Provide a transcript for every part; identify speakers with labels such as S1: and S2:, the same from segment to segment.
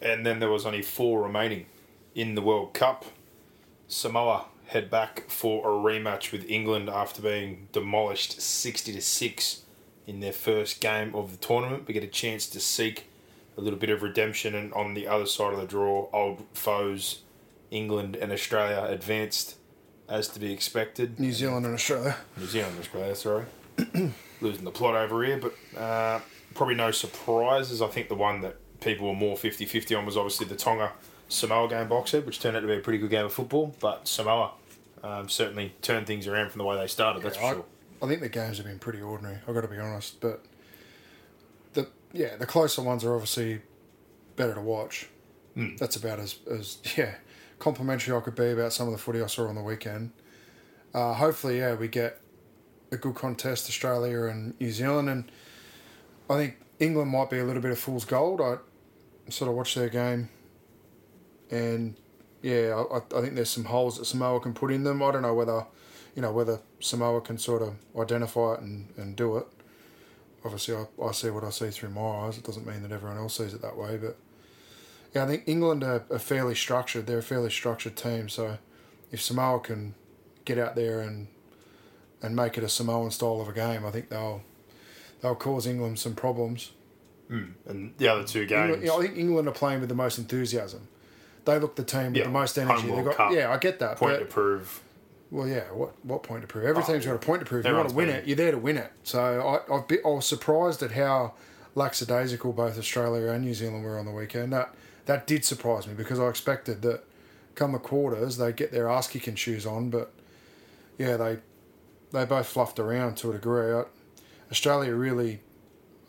S1: And then there was only four remaining in the World Cup. Samoa head back for a rematch with England after being demolished 60 to 6 in their first game of the tournament. We get a chance to seek a little bit of redemption, and on the other side of the draw, old foes England and Australia advanced as to be expected.
S2: New Zealand and Australia.
S1: New Zealand and Australia, sorry. Losing the plot over here, but uh, probably no surprises. I think the one that people were more 50 50 on was obviously the Tonga Samoa game box set, which turned out to be a pretty good game of football. But Samoa um, certainly turned things around from the way they started, that's
S2: Yeah,
S1: for sure.
S2: I, I think the games have been pretty ordinary. I've got to be honest, but the yeah the closer ones are obviously better to watch.
S1: Hmm.
S2: That's about as as yeah complimentary I could be about some of the footy I saw on the weekend. Uh, hopefully, yeah, we get a good contest, Australia and New Zealand, and I think England might be a little bit of fool's gold. I sort of watched their game, and yeah, I, I think there's some holes that Samoa can put in them. I don't know whether, you know, whether Samoa can sort of identify it and, and do it. Obviously, I, I see what I see through my eyes. It doesn't mean that everyone else sees it that way, but yeah, I think England are, are fairly structured. They're a fairly structured team. So if Samoa can get out there and and make it a Samoan style of a game, I think they'll they'll cause England some problems. Mm.
S1: And the other two games.
S2: England, you know, I think England are playing with the most enthusiasm. They look the team with
S1: Yeah,
S2: the most energy. They got yeah, I get that.
S1: point
S2: but,
S1: to prove.
S2: well, yeah. What what point to prove? Every
S1: Oh,
S2: team's got a point to prove. You want to win
S1: been-
S2: it, you're there to win it. So I I was surprised at how lackadaisical both Australia and New Zealand were on the weekend. That that did surprise me because I expected that come the quarters they'd get their ass kicking shoes on, but yeah, they they both fluffed around to a degree. I, Australia really,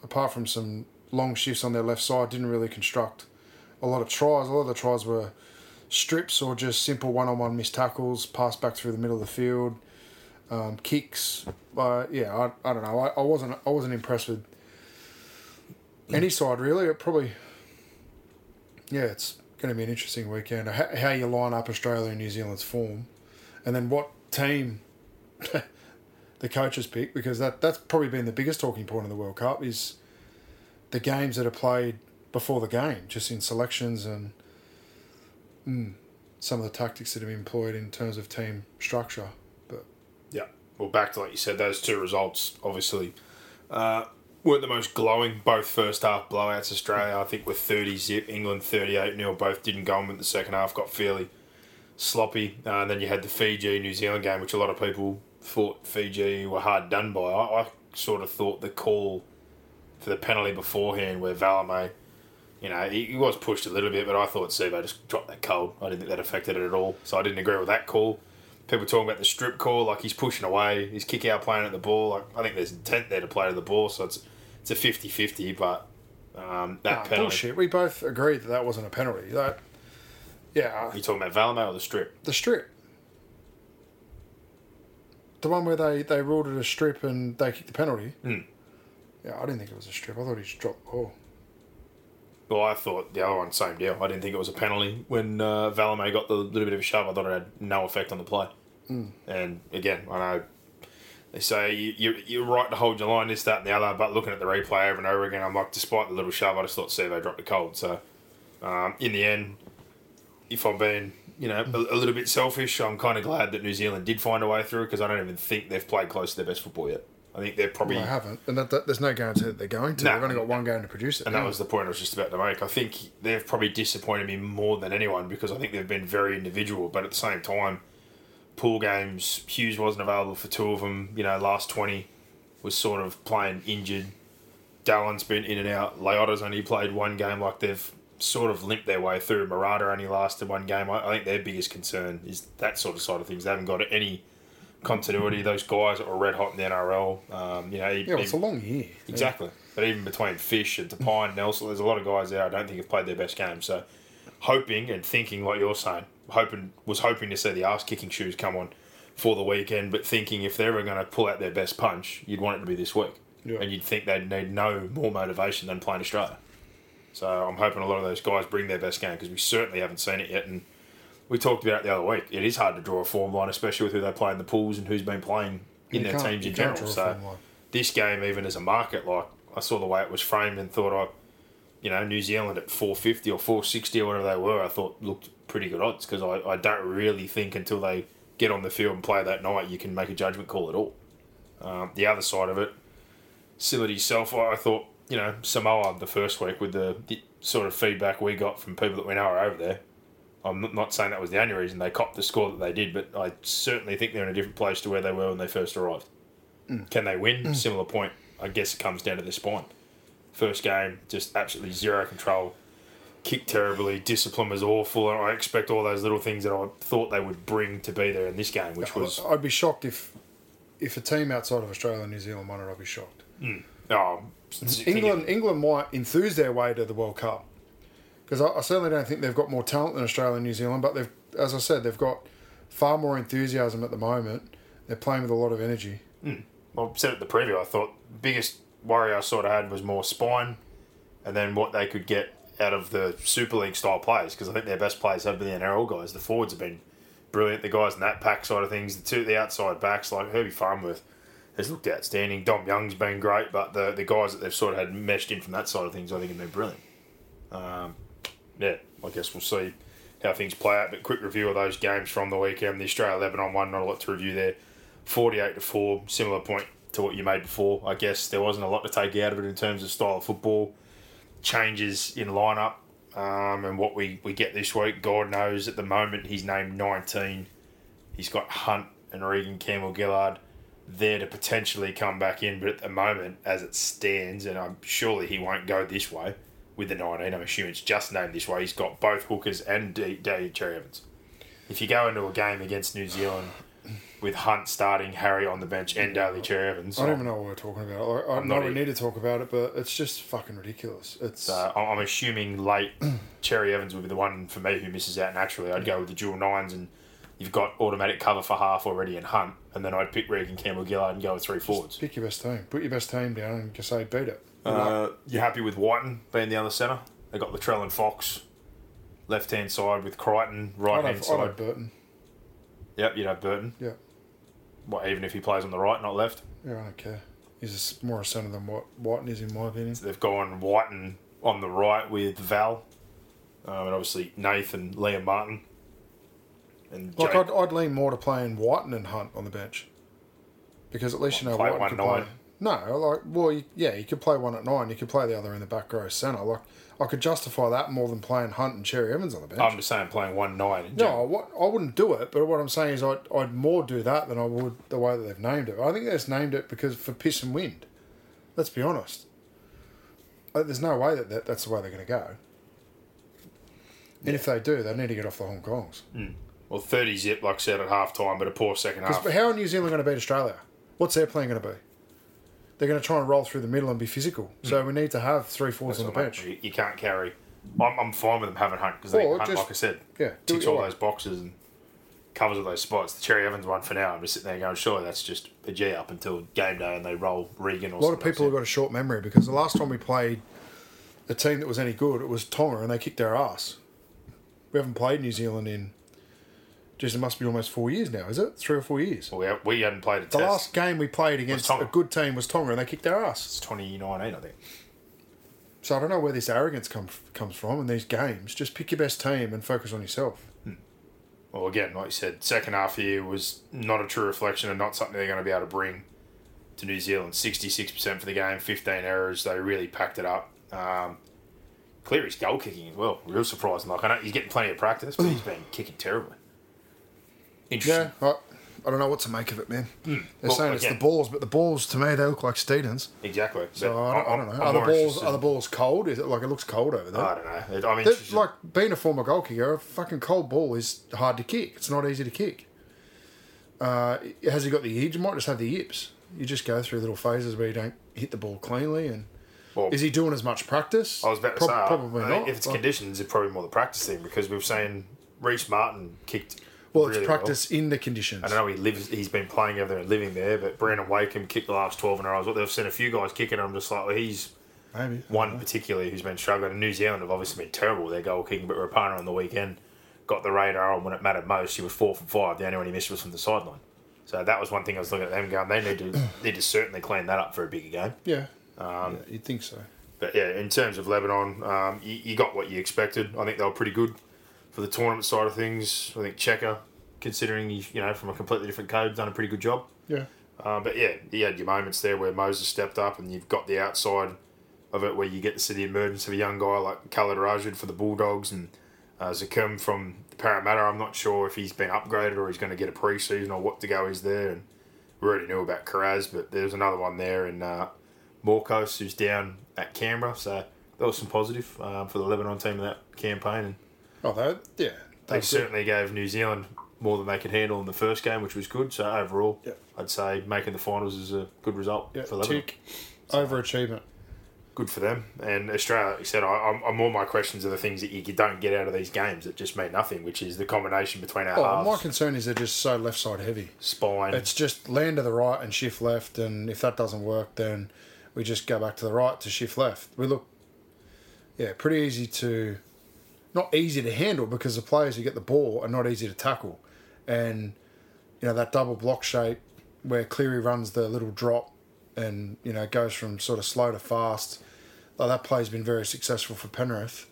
S2: apart from some long shifts on their left side, didn't really construct a lot of tries. A lot of the tries were strips or just simple one-on-one missed tackles, pass back through the middle of the field, um, kicks. Uh, yeah, I, I don't know. I, I wasn't I wasn't impressed with any side really. It probably yeah, it's going to be an interesting weekend. How, how you line up Australia and New Zealand's form, and then what team the coaches pick because that that's probably been the biggest talking point in the World Cup is the games that are played before the game, just in selections and mm, some of the tactics that have been employed in terms of team structure. But
S1: Yeah. Well, back to like you said, those two results obviously uh, weren't the most glowing. Both first half blowouts. Australia, I think, were 30 zip. England 38 nil. Both didn't go in, with the second half. Got fairly sloppy. Uh, and then you had the Fiji New Zealand game, which a lot of people thought Fiji were hard done by. I, I sort of thought the call for the penalty beforehand, where Valame. You know, he, he was pushed a little bit, but I thought Sivo just dropped that cold. I didn't think that affected it at all. So I didn't agree with that call people talking about the strip call, like he's pushing away, he's kick out playing at the ball. Like I think there's intent there to play to the ball, so it's it's a 50-50, but um, that
S2: Nah,
S1: penalty.
S2: bullshit. We both agreed that that wasn't a penalty. That yeah,
S1: You talking about Valame or the strip?
S2: the strip. The one where they, they ruled it a strip and they kicked the penalty.
S1: Hmm.
S2: Yeah, I didn't think it was a strip. I thought he just dropped the ball.
S1: Well, I thought the other one, same deal. I didn't think it was a penalty when uh, Valame got the little bit of a shove. I thought it had no effect on the play. And again, I know they say you, you, you're right to hold your line, this, that, and the other, but looking at the replay over and over again, I'm like, despite the little shove, I just thought Sivo dropped the cold. So, um, in the end, if I'm being, you know, a, a little bit selfish, I'm kind of glad that New Zealand did find a way through because I don't even think they've played close to their best football yet. I think they're probably
S2: Well, they haven't, and that, that, there's no guarantee that they're going to. They've only got one game to produce it.
S1: And that was the point I was just about to make. I think they've probably disappointed me more than anyone because I think they've been very individual. But at the same time, pool games, Hughes wasn't available for two of them. You know, last 20 was sort of playing injured. Dallin's been in and out. Leota's only played one game. Like they've sort of limped their way through. Murata only lasted one game. I, I think their biggest concern is that sort of side of things. They haven't got any continuity. Those guys that were red hot in the NRL. Um, you know,
S2: yeah, well, it's a long year.
S1: Exactly. But even between Fish and Tapine, Nelson, there's a lot of guys there I don't think have played their best game. So hoping and thinking like you're saying, hoping was hoping to see the ass kicking shoes come on for the weekend, but thinking if they're ever going to pull out their best punch, you'd want it to be this week.
S2: Yeah.
S1: And you'd think they'd need no more motivation than playing Australia. So I'm hoping a lot of those guys bring their best game because we certainly haven't seen it yet. And we talked about it the other week. It is hard to draw a form line, especially with who they play in the pools and who's been playing in
S2: You
S1: their teams in general. So this game, even as a market, like I saw the way it was framed and thought, I, you know, New Zealand at 450 or 460 or whatever they were, I thought looked pretty good odds because I, I don't really think until they get on the field and play that night you can make a judgment call at all. Um, the other side of it, similar to yourself, I I thought, you know, Samoa the first week with the, the sort of feedback we got from people that we know are over there. I'm not- saying that was the only reason they copped the score that they did, but I certainly think they're in a different place to where they were when they first arrived. Mm. Can they win? Mm. Similar point. I guess it comes down to the spine. First game, just absolutely zero control. Kicked terribly. Discipline was awful. And I expect all those little things that I thought they would bring to be there in this game, which was
S2: I'd be shocked if if a team outside of Australia and New Zealand won it. I'd be shocked. Mm.
S1: oh,
S2: England England might enthuse their way to the World Cup because I, I certainly don't think they've got more talent than Australia and New Zealand. But they've, as I said, they've got far more enthusiasm at the moment. They're playing with a lot of energy.
S1: Well, I said at the preview, I thought the biggest worry I sort of had was more spine, and then what they could get out of the Super League style players because I think their best players have been the NRL guys. The forwards have been brilliant. The guys in that pack side of things, the two the outside backs like Herbie Farnworth has looked outstanding. Dom Young's been great, but the the guys that they've sort of had meshed in from that side of things, I think have been brilliant. Um, yeah, I guess we'll see how things play out. But quick review of those games from the weekend. The Australia Lebanon one, not a lot to review there. Forty-eight to four, similar point to what you made before. I guess there wasn't a lot to take out of it in terms of style of football, changes in lineup, um, and what we, we get this week. God knows at the moment he's named nineteen. He's got Hunt and Reagan Campbell-Gillard there to potentially come back in, but at the moment, as it stands, and I'm surely he won't go this way with the 19. I'm assuming it's just named this way. He's got both hookers and D- Daly Cherry Evans. If you go into a game against New Zealand with Hunt starting, Harry on the bench, and Daly Cherry Evans,
S2: I don't even know what we're talking about. Like, I
S1: I'm
S2: know
S1: not
S2: we
S1: either.
S2: need to talk about it, but it's just fucking ridiculous. It's
S1: uh, I- I'm assuming late Cherry Evans would be the one for me who misses out naturally. I'd go with the dual nines, and you've got automatic cover for half already in Hunt, and then I'd pick Reagan Campbell-Gillard and go with three forwards.
S2: pick your best team. Put your best team down and just say beat it.
S1: Uh, you happy with Wighton being the other centre? They got Latrell and Fox, left hand side with Crichton, right
S2: I'd
S1: hand
S2: have, I'd
S1: side.
S2: have Burton.
S1: Yep, you'd have Burton.
S2: Yeah.
S1: What, even if he plays on the right, not left?
S2: Yeah, I don't care. He's more a centre than what Wighton is, in my opinion.
S1: So they've gone Wighton on the right with Val, um, and obviously Nathan, Liam Martin, and
S2: Like,
S1: Jake.
S2: I'd, I'd lean more to playing Wighton and Hunt on the bench. Because at least you know
S1: Play
S2: Wighton
S1: one
S2: could
S1: nine.
S2: No, like, well, you, yeah, you could play one at nine. You could play the other in the back row centre. Like, I could justify that more than playing Hunt and Cherry Evans on the bench.
S1: I'm just saying playing one nine.
S2: No, what, I wouldn't do it, but what I'm saying is I'd, I'd more do that than I would the way that they've named it. I think they just named it because for piss and wind. Let's be honest. Uh, There's no way that, that that's the way they're going to go. And if they do, they need to get off the Hong Kongs.
S1: Well, 30 zip, like I said, at half time, but a poor second half.
S2: How are New Zealand going to beat Australia? What's their plan going to be? They're going to try and roll through the middle and be physical. So we need to have three
S1: fours
S2: on the bench.
S1: You, you can't carry. I'm, I'm fine with them having Hunt because
S2: Or
S1: Hunt,
S2: just-
S1: like I said,
S2: Yeah, do
S1: ticks
S2: what you
S1: all
S2: like.
S1: those boxes and covers all those spots. The Cherry Evans one for now, I'm just sitting there going, sure, that's just a G up until game day and they roll Reagan or
S2: A lot of people have got a short memory because the last time we played a team that was any good, it was Tonga, and they kicked our ass. We haven't played New Zealand in. Just it must be almost four years now, is it? Three or four years.
S1: Well, we, we hadn't played a test.
S2: The
S1: test.
S2: last game we played against
S1: Tonga.
S2: a good team was Tonga, and they kicked our ass.
S1: It's 2019, I think.
S2: So I don't know where this arrogance comes comes from in these games. Just pick your best team and focus on yourself.
S1: Well, again, like you said, second half here was not a true reflection and not something they're going to be able to bring to New Zealand. 66% for the game, 15 errors. They really packed it up. Um, Cleary's goal kicking as well. Real surprising. Like, I know he's getting plenty of practice, but he's been kicking terribly. Interesting.
S2: Yeah, I, I don't know what to make of it, man. They're
S1: Hmm. Well,
S2: saying it's the balls, but the balls to me they look like Steedens.
S1: Exactly.
S2: So I don't, I don't know.
S1: I'm
S2: Are the balls
S1: interested-
S2: are the balls cold? Is it like it looks cold over there?
S1: I don't know. I'm
S2: They're- like being a former goal kicker, a fucking cold ball is hard to kick. It's not easy to kick. Uh, has he got the yips? You might just have the yips. You just go through little phases where you don't hit the ball cleanly. And
S1: Well,
S2: is he doing as much practice?
S1: I was about to
S2: Prob-
S1: say,
S2: probably
S1: I
S2: not.
S1: if it's
S2: Like-
S1: conditions, it's probably more the practice thing because we've seen Reese Martin kicked.
S2: Well, it's
S1: really
S2: practice in the conditions.
S1: I don't know he lives. He's been playing over there and living there, but Brandon Wakeham kicked the last twelve in a row. What they've seen a few guys kicking. I'm just like, well, he's
S2: Maybe
S1: one particularly who's been struggling. And New Zealand have obviously been terrible with their goal kicking, but Rapana on the weekend got the radar on when it mattered most. He was four from five. The only one he missed was from the sideline. So that was one thing I was looking at them going. They need to need to certainly clean that up for a bigger game.
S2: Yeah.
S1: Um,
S2: yeah, you'd think so.
S1: but yeah, in terms of Lebanon, um, you, you got what you expected. I think they were pretty good for the tournament side of things. I think Cheika, considering he, you know from a completely different code, done a pretty good job.
S2: Yeah.
S1: Uh, but yeah, you had your moments there where Moses stepped up, and you've got the outside of it where you get to see the emergence of a young guy like Khaled Rajab for the Bulldogs and uh, Zakum from the Parramatta. I'm not sure if he's been upgraded or he's going to get a pre-season or what to go is there. And we already knew about Kiraz, but there's another one there in uh, Morcos who's down at Canberra. So that was some positive um, for the Lebanon team in that campaign. And
S2: Oh, they yeah.
S1: they certainly gave New Zealand more than they could handle in the first game, which was good. So overall,
S2: Yeah.
S1: I'd say making the finals is a good result
S2: Yeah,
S1: for Lebanon.
S2: tick. Overachievement.
S1: Good for them. And Australia, like you said, I, I'm, I'm all my questions are the things that you don't get out of these games that just mean nothing, which is the combination between our
S2: Oh,
S1: halves,
S2: my concern is they're just so left side heavy.
S1: spine.
S2: It's just land to the right and shift left, and if that doesn't work, then we just go back to the right to shift left. We look, yeah, pretty easy to, not easy to handle because the players who get the ball are not easy to tackle, and you know that double block shape where Cleary runs the little drop, and you know goes from sort of slow to fast. Like that play's been very successful for Penrith,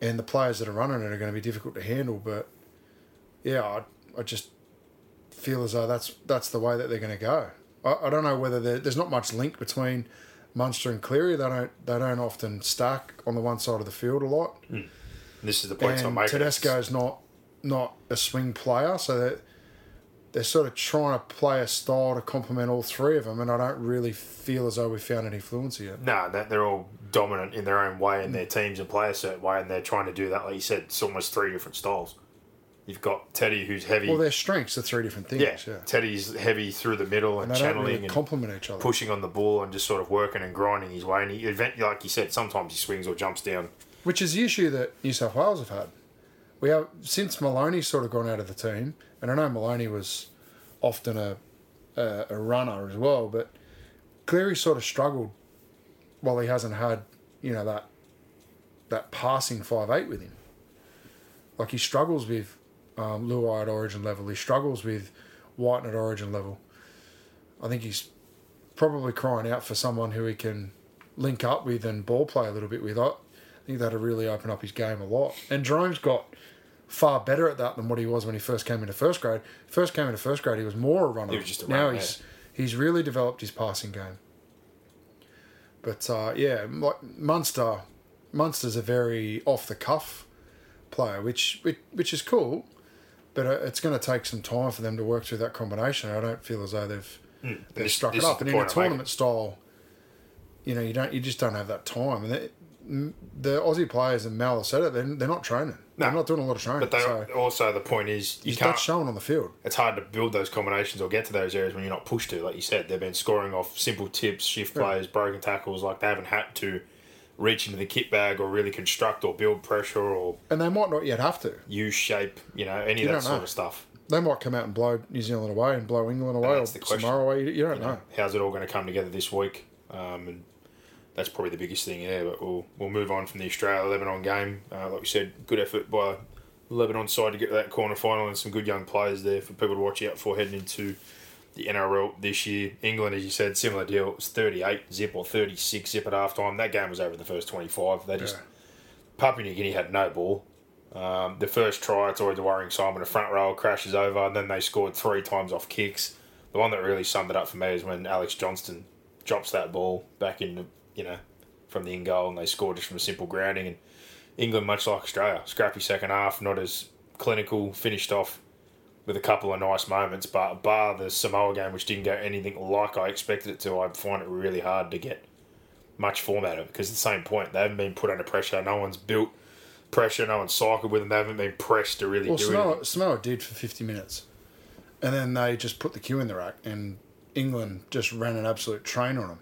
S2: and the players that are running it are going to be difficult to handle. But yeah, I, I just feel as though that's that's the way that they're going to go. I, I don't know whether there's not much link between Munster and Cleary. They don't they don't often stack on the one side of the field a lot. Hmm.
S1: this is the point I'm
S2: and
S1: making.
S2: Tedesco's not not a swing player, so that they're sort of trying to play a style to complement all three of them. And I don't really feel as though we found any fluency yet.
S1: No, they're all dominant in their own way, and their teams and play a certain way, and they're trying to do that. Like you said, it's almost three different styles. You've got Teddy, who's heavy.
S2: Well, their strengths are three different things.
S1: yeah,
S2: Yeah,
S1: Teddy's heavy through the middle and,
S2: and
S1: channeling
S2: really
S1: and
S2: complement each other.
S1: pushing on the ball and just sort of working and grinding his way. And he, like you said, sometimes he swings or jumps down.
S2: Which is the issue that New South Wales have had. We have since Maloney's sort of gone out of the team, and I know Maloney was often a a, a runner as well, but Cleary sort of struggled while he hasn't had you know that that passing five eight with him. Like he struggles with um, Luai at Origin level. He struggles with White at Origin level. I think he's probably crying out for someone who he can link up with and ball play a little bit with. I think that'd really open up his game a lot. And Jerome's got far better at that than what he was when he first came into first grade. First came into first grade, he was more a runner.
S1: He was just a
S2: now he's he's really developed his passing game. But uh, yeah, like Munster, Munster's a very off the cuff player, which which, which is cool. But uh, it's going to take some time for them to work through that combination. I don't feel as though they've they've
S1: This-
S2: struck
S1: this
S2: it up. And in a
S1: point I'm making.
S2: tournament style, you know, you don't you just don't have that time. And they, the Aussie players and Mal said it. They're, they're not training.
S1: No.
S2: not doing a lot of training.
S1: But they
S2: so
S1: also the point is you
S2: that's
S1: can't.
S2: showing on the field.
S1: It's hard to build those combinations or get to those areas when you're not pushed to. Like you said, they've been scoring off simple tips, shift plays, broken tackles. Like they haven't had to reach into the kit bag or really construct or build pressure or
S2: And they might not yet have to.
S1: use shape. You know any
S2: You
S1: of that
S2: don't
S1: sort
S2: know.
S1: of stuff.
S2: They might come out and blow New Zealand away and blow England away or
S1: that's the question.
S2: Samoa away. You, you don't know.
S1: How's it all going to come together this week? Um, and that's probably the biggest thing there. But we'll we'll move on from the Australia Lebanon game. Uh, like we said, good effort by Lebanon side to get to that quarter final and some good young players there for people to watch out for heading into the NRL this year. England, as you said, similar deal. It was 38 zip or 36 zip at halftime. That game was over the first 25. They just
S2: Yeah.
S1: Papua New Guinea had no ball. Um, the first try, it's always a worrying sign when the front row crashes over, and then they scored three times off kicks. The one that really summed it up for me is when Alex Johnston drops that ball back in, the, you know, from the in goal, and they scored just from a simple grounding. And England, much like Australia, scrappy second half, not as clinical, finished off with a couple of nice moments, but bar the Samoa game, which didn't go anything like I expected it to, I find it really hard to get much form out of it because at the same point, they haven't been put under pressure. No one's built pressure, no one's cycled with them. They haven't been pressed to really
S2: Well,
S1: do
S2: Samoa,
S1: anything.
S2: Samoa did for 50 minutes. And then they just put the cue in the rack, and England just ran an absolute train on them.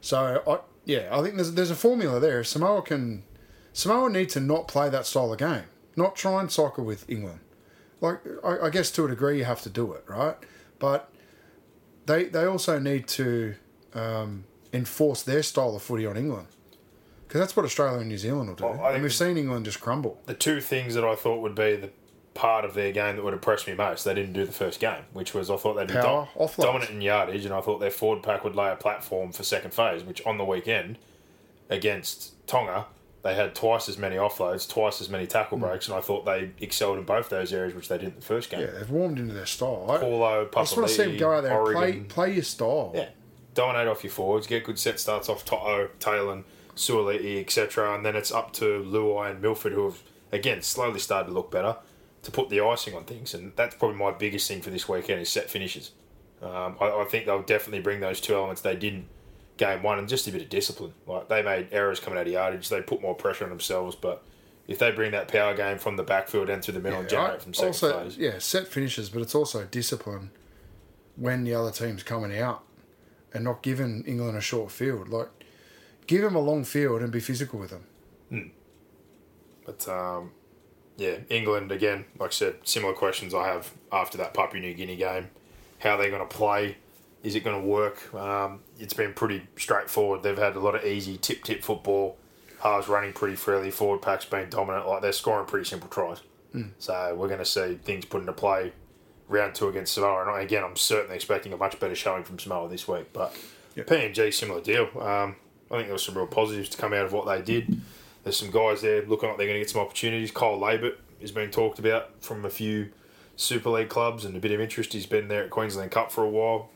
S2: So, I, yeah, I think there's, there's a formula there. Samoa can. Samoa need to not play that style of game, not try and cycle with England. Like, I, I guess to a degree you have to do it, right? But they, they also need to um, enforce their style of footy on England. Because that's what Australia and New Zealand will do.
S1: Well, I
S2: and we've seen England just crumble.
S1: The two things that I thought would be the part of their game that would impress me most, they didn't do the first game, which was I thought they'd be
S2: Power,
S1: dom-
S2: offloads.
S1: dominant in yardage, and I thought their forward pack would lay a platform for second phase, which on the weekend against Tonga, they had twice as many offloads, twice as many tackle hmm. breaks, and I thought they excelled in both those areas, which they did in the first game.
S2: Yeah, they've warmed into their style. I,
S1: Paulo,
S2: I just want to see them go out there and play,
S1: Oregon.
S2: play your style.
S1: Yeah. Dominate off your forwards, get good set starts off Toto, Taylor, Suoliti, etc. And then it's up to Luai and Milford, who have, again, slowly started to look better, to put the icing on things. And that's probably my biggest thing for this weekend is set finishes. Um, I, I think they'll definitely bring those two elements they didn't game one and just a bit of discipline. Like they made errors coming out of yardage, they put more pressure on themselves, but if they bring that power game from the backfield and through the middle and
S2: Yeah, I-
S1: generate from second
S2: also,
S1: phase,
S2: yeah, set finishes, but it's also discipline when the other team's coming out and not giving England a short field. Like, give them a long field and be physical with them.
S1: But um, yeah, England again. Like I said, similar questions I have after that Papua New Guinea game. How are they going to play? Is it going to work? Um, it's been pretty straightforward. They've had a lot of easy tip tip football. Halves running pretty freely. Forward pack's been dominant. Like they're scoring pretty simple tries. So we're going to see things put into play. Round two against Samoa, and again, I'm certainly expecting a much better showing from Samoa this week. But
S2: Yep.
S1: PNG, similar deal. Um, I think there was some real positives to come out of what they did. There's some guys there looking like they're going to get some opportunities. Kyle Laybutt is being talked about from a few Super League clubs and a bit of interest. He's been there at Queensland Cup for a while.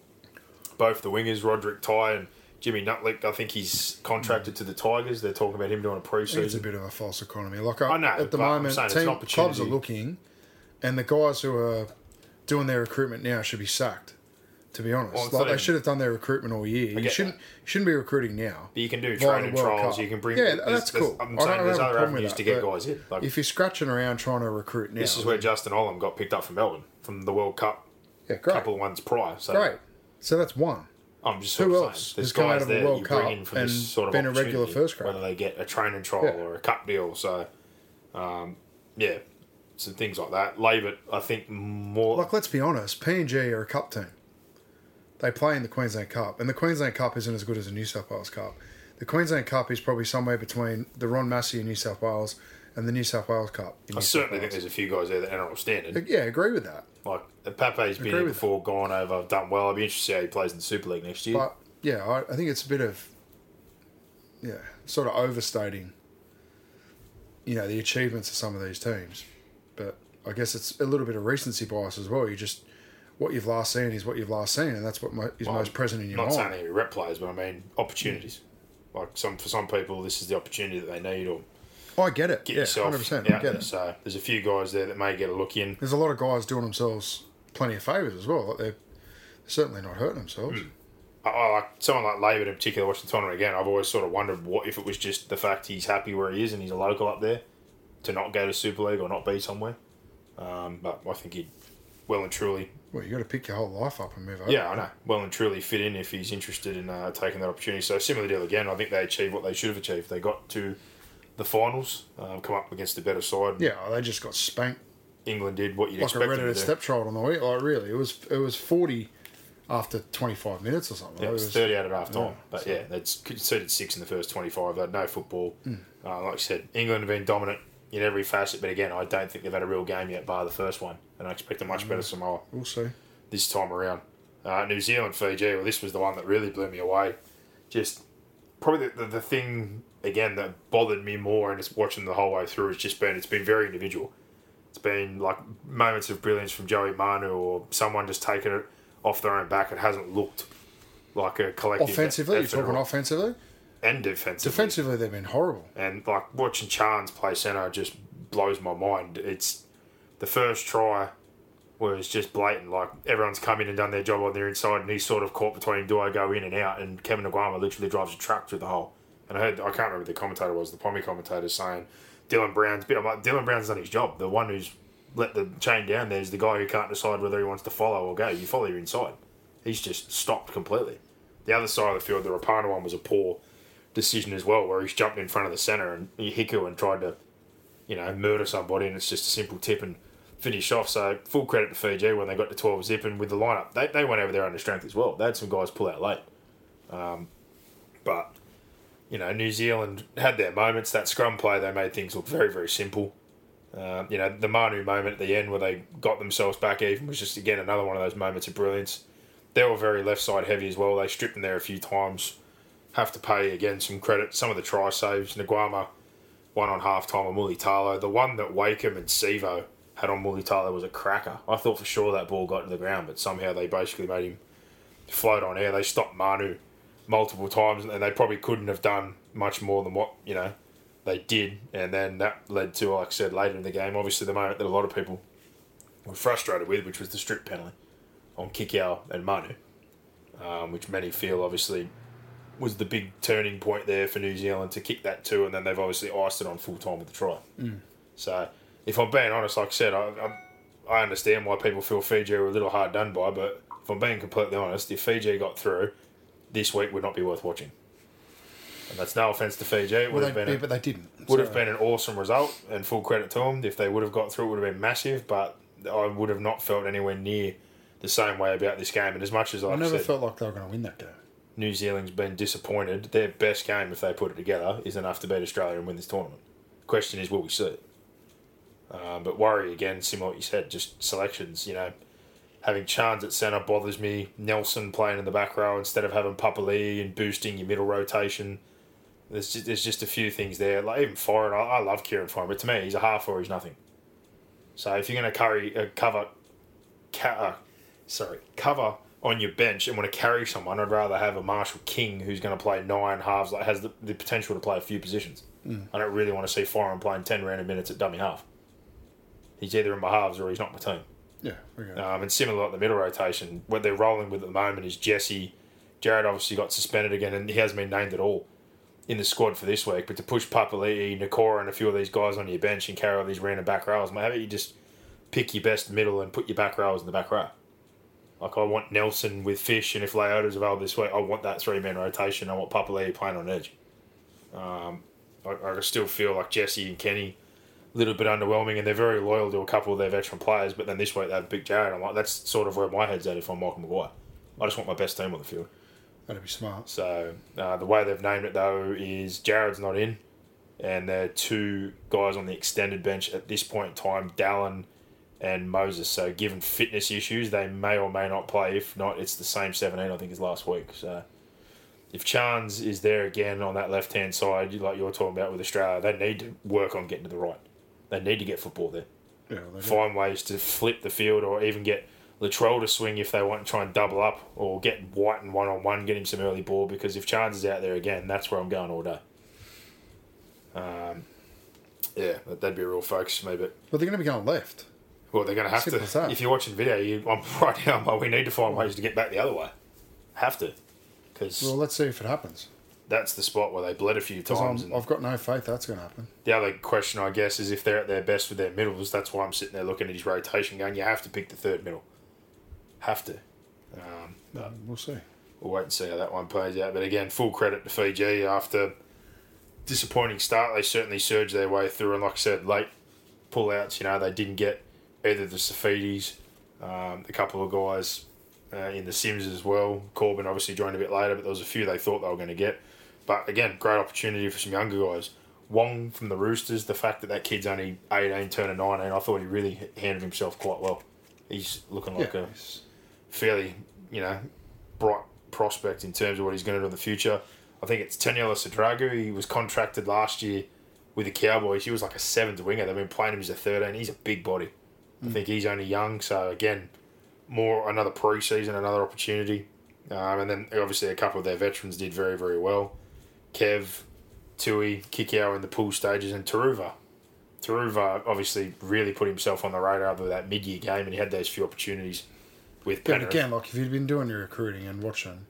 S1: Both the wingers, Rodrick Tai and Jimmy Ngutlik, I think he's contracted to the Tigers. They're talking about him doing a
S2: think it's a bit of a false economy. Like I,
S1: I know,
S2: at the moment, team, clubs are looking, and the guys who are doing their recruitment now should be sacked. To be honest,
S1: Well,
S2: like they should have done their recruitment all year. You shouldn't you shouldn't be recruiting now.
S1: But you can do training trials.
S2: Cup.
S1: You can bring.
S2: Yeah, that's cool.
S1: I'm
S2: I
S1: saying
S2: don't
S1: there's
S2: have
S1: other avenues to get guys in. Like,
S2: If you're scratching around trying to recruit now,
S1: this is where Justin Olam got picked up from Melbourne from the World Cup
S2: yeah, great,
S1: couple of ones prior. So
S2: great. So that's one.
S1: I'm just
S2: Who else
S1: saying,
S2: has come out of a
S1: there
S2: World Cup
S1: in for this
S2: and
S1: sort of
S2: been a regular first grade?
S1: whether they get a training trial
S2: Yeah.
S1: or a cup deal. So, um, yeah, some things like that. Labor, I think more.
S2: Like, let's be honest, P and G are a cup team. They play in the Queensland Cup, and the Queensland Cup isn't as good as the New South Wales Cup. The Queensland Cup is probably somewhere between the Ron Massey in New South Wales and the New South Wales Cup.
S1: I
S2: New
S1: certainly think there's a few guys there that are NRL standard.
S2: Yeah, I agree with that.
S1: Like Pape's been here before, gone over, done well. I'd be interested to see how he plays in the Super League next year.
S2: But yeah, I, I think it's a bit of yeah, sort of overstating. You know the achievements of some of these teams, but I guess it's a little bit of recency bias as well. You just what you've last seen is what you've last seen, and that's what mo- is
S1: Well,
S2: most present in your
S1: not
S2: mind.
S1: Not saying they're rep players, but I mean opportunities. Like some for some people, this is the opportunity that they need, or
S2: I get it.
S1: get
S2: yeah,
S1: yourself
S2: hundred percent.
S1: out
S2: I get it.
S1: So there's a few guys there that may get a look in.
S2: There's a lot of guys doing themselves plenty of favours as well. Like they're certainly not hurting themselves.
S1: Hmm. I, I like someone like Labour in particular. Watching the tournament again, I've always sort of wondered what if it was just the fact he's happy where he is and he's a local up there, to not go to Super League or not be somewhere. Um, but I think he'd well and truly,
S2: Well, you got to pick your whole life up and move over.
S1: yeah, I know, well and truly fit in if he's interested in uh, taking that opportunity. So similar deal again. I think they achieved what they should have achieved. They got to the finals, um, come up against a better side.
S2: Yeah, they just got spanked
S1: England did what you'd
S2: like a
S1: expect them
S2: redheaded
S1: to do.
S2: stepchild on the week. Like really, it was it was forty after twenty five minutes or something.
S1: Yeah, it was 30 out at half time.
S2: yeah,
S1: but yeah, they'd conceded six in the first 25. They had no football.
S2: Hmm.
S1: Uh, like I said, England have been dominant in every facet, but again, I don't think they've had a real game yet, bar the first one. And I expect a much
S2: Hmm.
S1: better Samoa
S2: We'll see.
S1: this time around. Uh, New Zealand, Fiji, well, this was the one that really blew me away. Just probably the, the, the thing, again, that bothered me more and it's watching the whole way through has just been, it's been very individual. It's been like moments of brilliance from Joey Manu or someone just taking it off their own back. It hasn't looked like a collective
S2: Offensively, you're talking offensively.
S1: And defensively.
S2: Defensively, they've been horrible.
S1: And like watching Chance play centre just blows my mind. It's the first try was just blatant. Like everyone's come in and done their job on their inside, and he's sort of caught between do I go in and out, and Kevin Naiqama literally drives a truck through the hole. And I heard I can't remember who the commentator was, the Pommy commentator saying Dylan Brown's bit. I'm like Dylan Brown's done his job. The one who's let the chain down there's the guy who can't decide whether he wants to follow or go. You follow your inside. He's just stopped completely. The other side of the field, the Rapana one was a poor decision as well, where he's jumped in front of the centre and Hiku and tried to, you know, murder somebody, and it's just a simple tip and finish off. So full credit to Fiji when they got to twelve zip and with the lineup, they, they went over there under strength as well. They had some guys pull out late, um, but you know, New Zealand had their moments. That scrum play, they made things look very very simple. Um, you know, the Manu moment at the end where they got themselves back even was just again another one of those moments of brilliance. They were very left side heavy as well. They stripped them there a few times. Have to pay again some credit. Some of the try saves, Naiqama, one on half time on Mulitalo. The one that Wakeham and Sivo had on Mulitalo was a cracker. I thought for sure that ball got to the ground, but somehow they basically made him float on air. They stopped Manu multiple times, and they probably couldn't have done much more than what you know they did. And then that led to, like I said, later in the game, obviously the moment that a lot of people were frustrated with, which was the strip penalty on Kikau and Manu, um, which many feel obviously was the big turning point there for New Zealand to kick that two, and then they've obviously iced it on full time with the try.
S2: Mm.
S1: So, if I'm being honest, like I said, I, I, I understand why people feel Fiji were a little hard done by, but if I'm being completely honest, if Fiji got through, this week would not be worth watching. And that's no offense to Fiji. It would
S2: Well,
S1: have been
S2: yeah,
S1: a,
S2: but they didn't.
S1: would
S2: So-
S1: have been an awesome result and full credit to them. If they would have got through, it would have been massive. But I would have not felt anywhere near the same way about this game. And as much as
S2: I never
S1: said,
S2: felt like they were going to win that game.
S1: New Zealand's been disappointed. Their best game, if they put it together, is enough to beat Australia and win this tournament. Question is, will we see? Um, but worry again, similar to what you said, just selections. You know, having Chance at centre bothers me. Nelson playing in the back row instead of having Papali'i and boosting your middle rotation. There's just, there's just a few things there. Like even Foran, I, I love Kieran Foran, but to me, he's a half or he's nothing. So if you're going to carry uh, cover, ca- uh, sorry, cover on your bench and want to carry someone, I'd rather have a Marshall King who's going to play nine halves, like has the, the potential to play a few positions. I don't really want to see Foran playing ten random minutes at dummy half. He's either in my halves or he's not my team.
S2: Yeah. Okay.
S1: Um, and similar like the middle rotation, what they're rolling with at the moment is Jesse. Jared obviously got suspended again, and he hasn't been named at all in the squad for this week. But to push Papali'i, Niukore, and a few of these guys on your bench and carry all these random back rows, mate, how about you just pick your best middle and put your back rows in the back row? Like I want Nelson with Fish, and if Leota's available this week, I want that three man rotation. I want Papali'i playing on edge. Um, I, I still feel like Jesse and Kenny a little bit underwhelming, and they're very loyal to a couple of their veteran players. But then this week they have Big Jared. I'm like, that's sort of where my head's at if I'm Michael Maguire. I just want my best team on the field.
S2: That'd be smart.
S1: So uh, the way they've named it though is Jared's not in, and there are two guys on the extended bench at this point in time, Dallin and Moses. So given fitness issues, they may or may not play. If not, it's the same seventeen I think as last week. So if Chans is there again on that left hand side, like you're talking about with Australia, they need to work on getting to the right. They need to get football there
S2: Yeah. Do.
S1: find ways to flip the field or even get Latrell to swing if they want to try and double up or get White and one on one, get him some early ball because if Chance is out there again, that's where I'm going all day. Um, yeah, that- that'd be a real focus for me. But
S2: But they're going to be going left.
S1: Well, they're going to have
S2: Simple
S1: to.
S2: that.
S1: If you're watching the video, you I'm right now. I'm we need to find ways to get back the other way. Have to, because
S2: Well, let's see if it happens.
S1: that's the spot where they bled a few times. and-
S2: I've got no faith that's going to happen.
S1: The other question, I guess, is if they're at their best with their middles. That's why I'm sitting there looking at his rotation, going, you have to pick the third middle. Have to. Um, but
S2: We'll see.
S1: we'll wait and see how that one plays out. But again, full credit to Fiji after disappointing start. They certainly surged their way through, and like I said, late pullouts. You know, they didn't get either the Safidis, um, a couple of guys uh, in the Sims as well. Corbin obviously joined a bit later, but there was a few they thought they were going to get. But again, great opportunity for some younger guys. Wong from the Roosters, the fact that that kid's only 18, turning 19, I thought he really handled himself quite well. He's looking like
S2: yeah.
S1: a fairly, you know, bright prospect in terms of what he's going to do in the future. I think it's Taniela Sadrugu. He was contracted last year with the Cowboys. He was like a seventh winger. They've been playing him as a 13. He's a big body. I think he's only young. So, again, more another pre-season, another opportunity. Um, and then, obviously, a couple of their veterans did very, very well. Kev, Tui, Kikau in the pool stages, and Turuva. Turuva obviously really put himself on the radar with that mid-year game, and he had those few opportunities with
S2: But
S1: Penrith.
S2: again, like if you've been doing your recruiting and watching,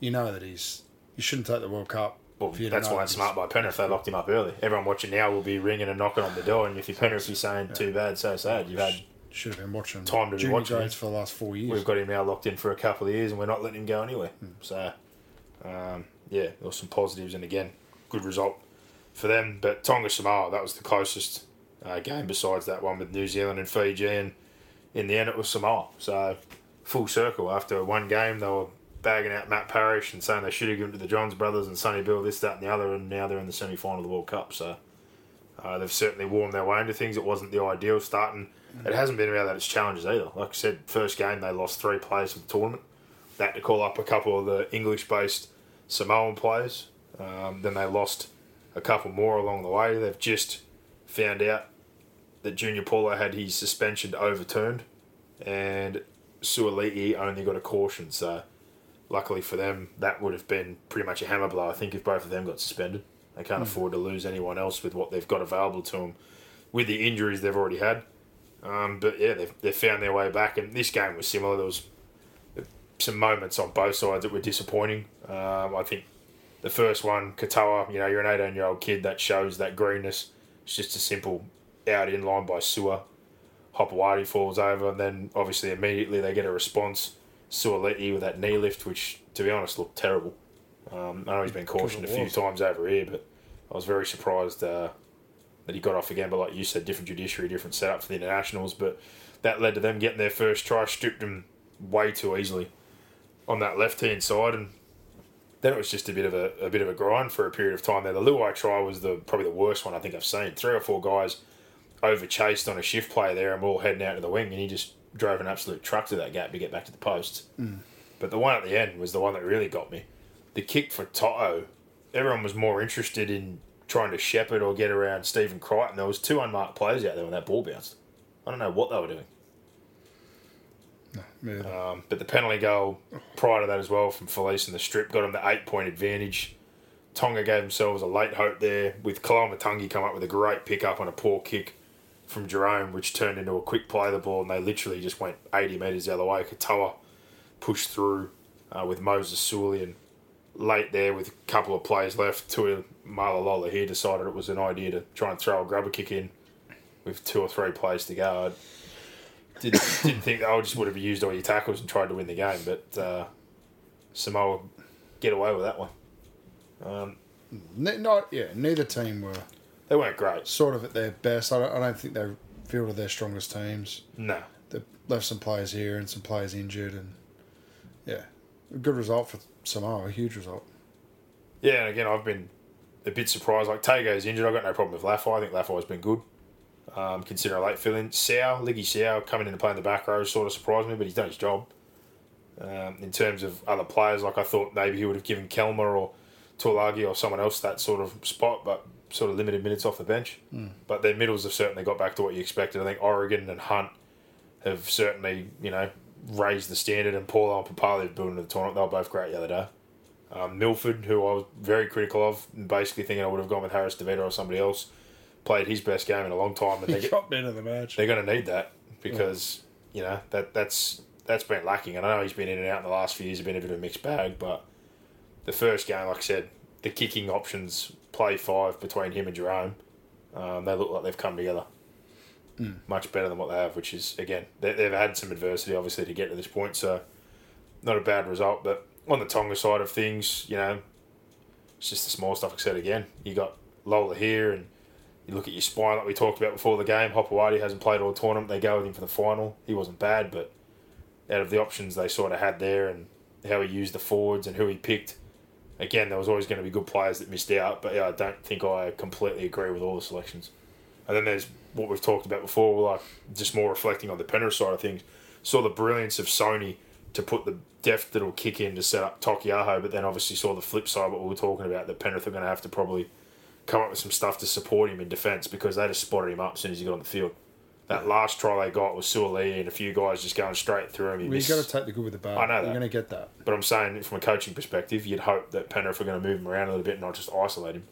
S2: you know that he's. You shouldn't take the World Cup.
S1: Well,
S2: if you
S1: that's why it's smart by Penrith. They locked him up early. Everyone watching now will be ringing and knocking on the door, and if you're Penrith, you're saying, "Too bad, so sad." You've had
S2: Should have been watching
S1: Time to be
S2: junior
S1: watching
S2: grades for the last four years.
S1: we've got him now locked in for a couple of years, and we're not letting him go anywhere. So, um, yeah, there were some positives, and again, good result for them. But Tonga Samoa, that was the closest uh, game besides that one with New Zealand and Fiji, and in the end, it was Samoa. So, full circle. After one game, they were bagging out Matt Parish and saying they should have given it to the Johns brothers and Sonny Bill, this, that, and the other, and now they're in the semi final of the World Cup. So, uh, they've certainly warmed their way into things. It wasn't the ideal start, and it hasn't been about that it's challenges either. Like I said, first game they lost three players for the tournament. They had to call up a couple of the English-based Samoan players. Um, then they lost a couple more along the way. They've just found out that Junior Paulo had his suspension overturned, and Suoliti only got a caution. So, luckily for them, that would have been pretty much a hammer blow. I think if both of them got suspended, they can't afford to lose anyone else with what they've got available to them, with the injuries they've already had. Um, but yeah, they've, they've found their way back, and this game was similar. There was some moments on both sides that were disappointing. Um, I think the first one, Katoa, you know, you're an 18 year old kid that shows that greenness. It's just a simple out in line by Sua. Hopewadi falls over, and then obviously immediately they get a response. Suoliti with that knee lift, which to be honest looked terrible. Um, I know he's been cautioned a few times over here, but I was very surprised uh, that he got off again. But like you said, different judiciary, different setup for the internationals. But that led to them getting their first try, stripped him way too easily on that left hand side, and then it was just a bit of a, a bit of a grind for a period of time. There, the Luai try was the probably the worst one I think I've seen. Three or four guys over chased on a shift play there, and we're all heading out to the wing, and he just drove an absolute truck to that gap to get back to the posts. Mm. But the one at the end was the one that really got me. The kick for Toto, everyone was more interested in trying to shepherd or get around Stephen Crichton. There was two unmarked players out there when that ball bounced. I don't know what they were doing.
S2: Yeah.
S1: Um, but the penalty goal prior to that as well from Felice in the strip got them the eight point advantage. Tonga gave themselves a late hope there with Kalamatangi come up with a great pick up on a poor kick from Jerome, which turned into a quick play of the ball, and they literally just went 80 metres the other way. Katoa pushed through uh, with Moses Suli, and late there with a couple of plays left, Tui Malalola here decided it was an idea to try and throw a grubber kick in with two or three plays to go. I didn't, didn't think that I just would have used all your tackles and tried to win the game, but uh, Samoa get away with that one. Um,
S2: Ne- not yeah. Neither team were
S1: they weren't great.
S2: sort of at their best. I don't, I don't think they fielded their strongest teams.
S1: No.
S2: They left some players here and some players injured, and yeah, a good result for Samoa. A huge result.
S1: Yeah, and again, I've been a bit surprised. Like, Tago's injured. I've got no problem with Laffy. I think Laffy's been good. Um, consider a late fill in. Sao, Liggy Sao, coming in and playing the back row sort of surprised me, but he's done his job. Um, in terms of other players, like I thought maybe he would have given Kelmer or Tulagi or someone else that sort of spot, but sort of limited minutes off the bench. But their middles have certainly got back to what you expected. I think Oregon and Hunt have certainly, you know, raised the standard, and Paulo and Papali have built into the tournament. They were both great the other day. Um, Milford, who I was very critical of, basically thinking I would have gone with Harris-Tavita or somebody else, played his best game in a long time, and they
S2: He
S1: get,
S2: got men of the match.
S1: they're going to need that because you know that that's that's been lacking. And I know he's been in and out in the last few years, have been a bit of a mixed bag, but the first game, like I said, the kicking options play five between him and Jerome. Um, they look like they've come together much better than what they have, which is again they, they've had some adversity obviously to get to this point, so not a bad result. But on the Tonga side of things, you know, it's just the small stuff. I said again, you got Lola here, and you look at your spine like we talked about before the game. Hopewadi hasn't played all tournament. They go with him for the final. He wasn't bad, but out of the options they sort of had there, and how he used the forwards and who he picked. Again, there was always going to be good players that missed out, but yeah, I don't think I completely agree with all the selections. And then there's what we've talked about before, like just more reflecting on the Penrith side of things. Saw the brilliance of Soni to put the deft little kick in to set up Tokiaho, but then obviously saw the flip side, what we were talking about, that Penrith are going to have to probably come up with some stuff to support him in defence because they just spotted him up as soon as he got on the field. That last try they got was Suoli and a few guys just going straight through him.
S2: Well, you
S1: missed-
S2: got to take the good with the bad.
S1: I know that.
S2: You're going to get that.
S1: but I'm saying from a coaching perspective, you'd hope that Penrith are going to move him around a little bit and not just isolate him.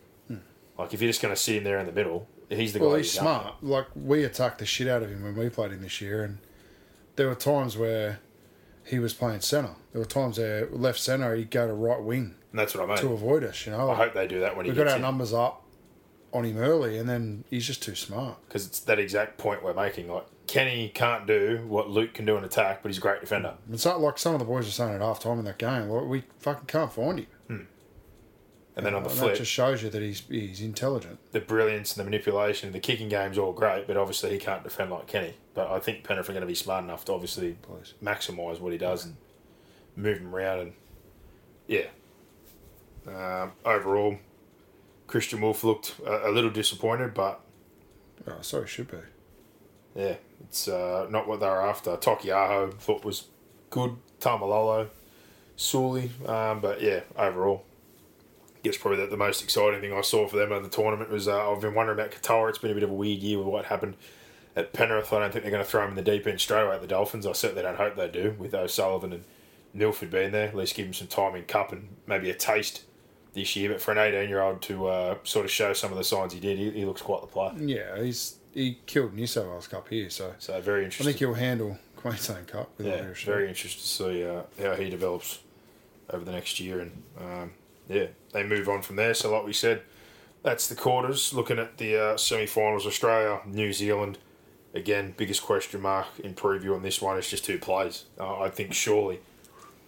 S1: Like if you're just going to sit him there in the middle, he's the
S2: Hmm. Well,
S1: guy.
S2: he's
S1: you're going
S2: smart. Like we attacked the shit out of him when we played him this year, and there were times where he was playing centre. There were times there left centre he'd go to right wing
S1: And that's what I mean.
S2: to avoid us. You know,
S1: I hope they do that when he
S2: we got our
S1: in.
S2: numbers up on him early, and then he's just too smart.
S1: because it's that exact point we're making. Like Kenny can't do what Luke can do in attack, but he's a great defender.
S2: It's not like some of the boys are saying at half time in that game. Well, we fucking can't find him.
S1: And then on the
S2: And
S1: flip,
S2: that just shows you that he's he's intelligent.
S1: the brilliance and the manipulation, the kicking game's all great, but obviously he can't defend like Kenny. But I think Penrith are going to be smart enough to obviously
S2: Please.
S1: maximise what he does and move him around. And yeah, um, overall, Kristian Woolf looked a, a little disappointed, but
S2: Oh, so he should be.
S1: yeah, it's uh, not what they were after. Tokiaho thought was good. Tamalolo, Sully, um, but yeah, overall, guess probably the, the most exciting thing I saw for them in the tournament was uh, I've been wondering about Katoa. It's been a bit of a weird year with what happened at Penrith. I don't think they're going to throw him in the deep end straight away at the Dolphins. I certainly don't hope they do with O'Sullivan and Milford being there. At least give him some time in Cup and maybe a taste this year. But for an 18 year old to uh, sort of show some of the signs he did, he, he looks quite the player.
S2: Yeah, he's he killed New South Wales Cup here, so
S1: So very interesting.
S2: I think he'll handle Queensland Cup with
S1: yeah, very interested to see uh, how he develops over the next year. And um, yeah, they move on from there. So, like we said, that's the quarters. Looking at the uh, semi finals, Australia, New Zealand. Again, biggest question mark in preview on this one is just who plays. Uh, I think surely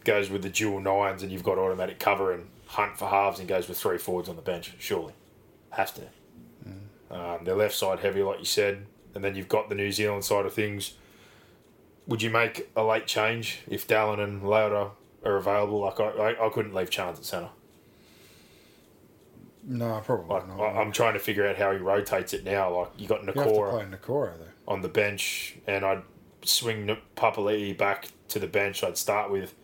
S1: goes with the dual nines, and you've got automatic cover and hunt for halves, and goes with three forwards on the bench. Surely, has to. Um, their left side heavy, like you said, and then you've got the New Zealand side of things. Would you make a late change if Dallin and Lauder are available? Like I, I, I couldn't leave Chance at centre.
S2: No, probably
S1: Like
S2: not.
S1: I, I'm trying to figure out how he rotates it now. Like you got
S2: you
S1: Niukore
S2: play Niukore though.
S1: on the bench, and I'd swing Papali'i back to the bench. I'd start with,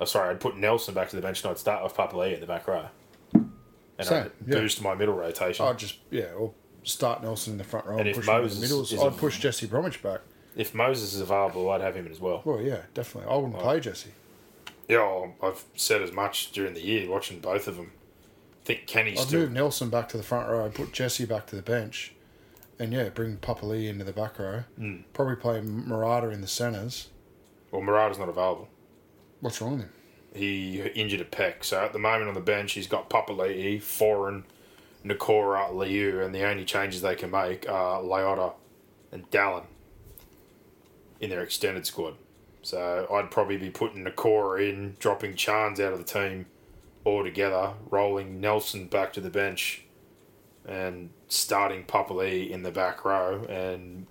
S1: oh sorry, I'd put Nelson back to the bench, and I'd start with Papali'i at the back row, and
S2: Same,
S1: I'd
S2: yeah.
S1: boost my middle rotation.
S2: I'd just yeah, or start Nelson in the front row
S1: And
S2: and,
S1: if
S2: push him in the
S1: Moses
S2: middles. I'd push Jesse Bromwich back.
S1: if Moses is available, I'd have him as well.
S2: Well, yeah, definitely. I wouldn't play Jesse.
S1: Yeah, I've said as much during the year watching both of them. I think Kenny's
S2: I'd
S1: still
S2: move Nelson back to the front row. Put Jesse back to the bench, and yeah, bring Papali'i into the back row.
S1: Hmm.
S2: Probably play Murata in the centres.
S1: well, Murata's not available.
S2: What's wrong with him?
S1: he injured a pec. So at the moment on the bench, he's got Papali'i, Foran, Niukore, Liu, and the only changes they can make are Leota and Dallin in their extended squad. So I'd probably be putting Niukore in, dropping Chans out of the team altogether, rolling Nelson back to the bench, and starting Papali'i in the back row. And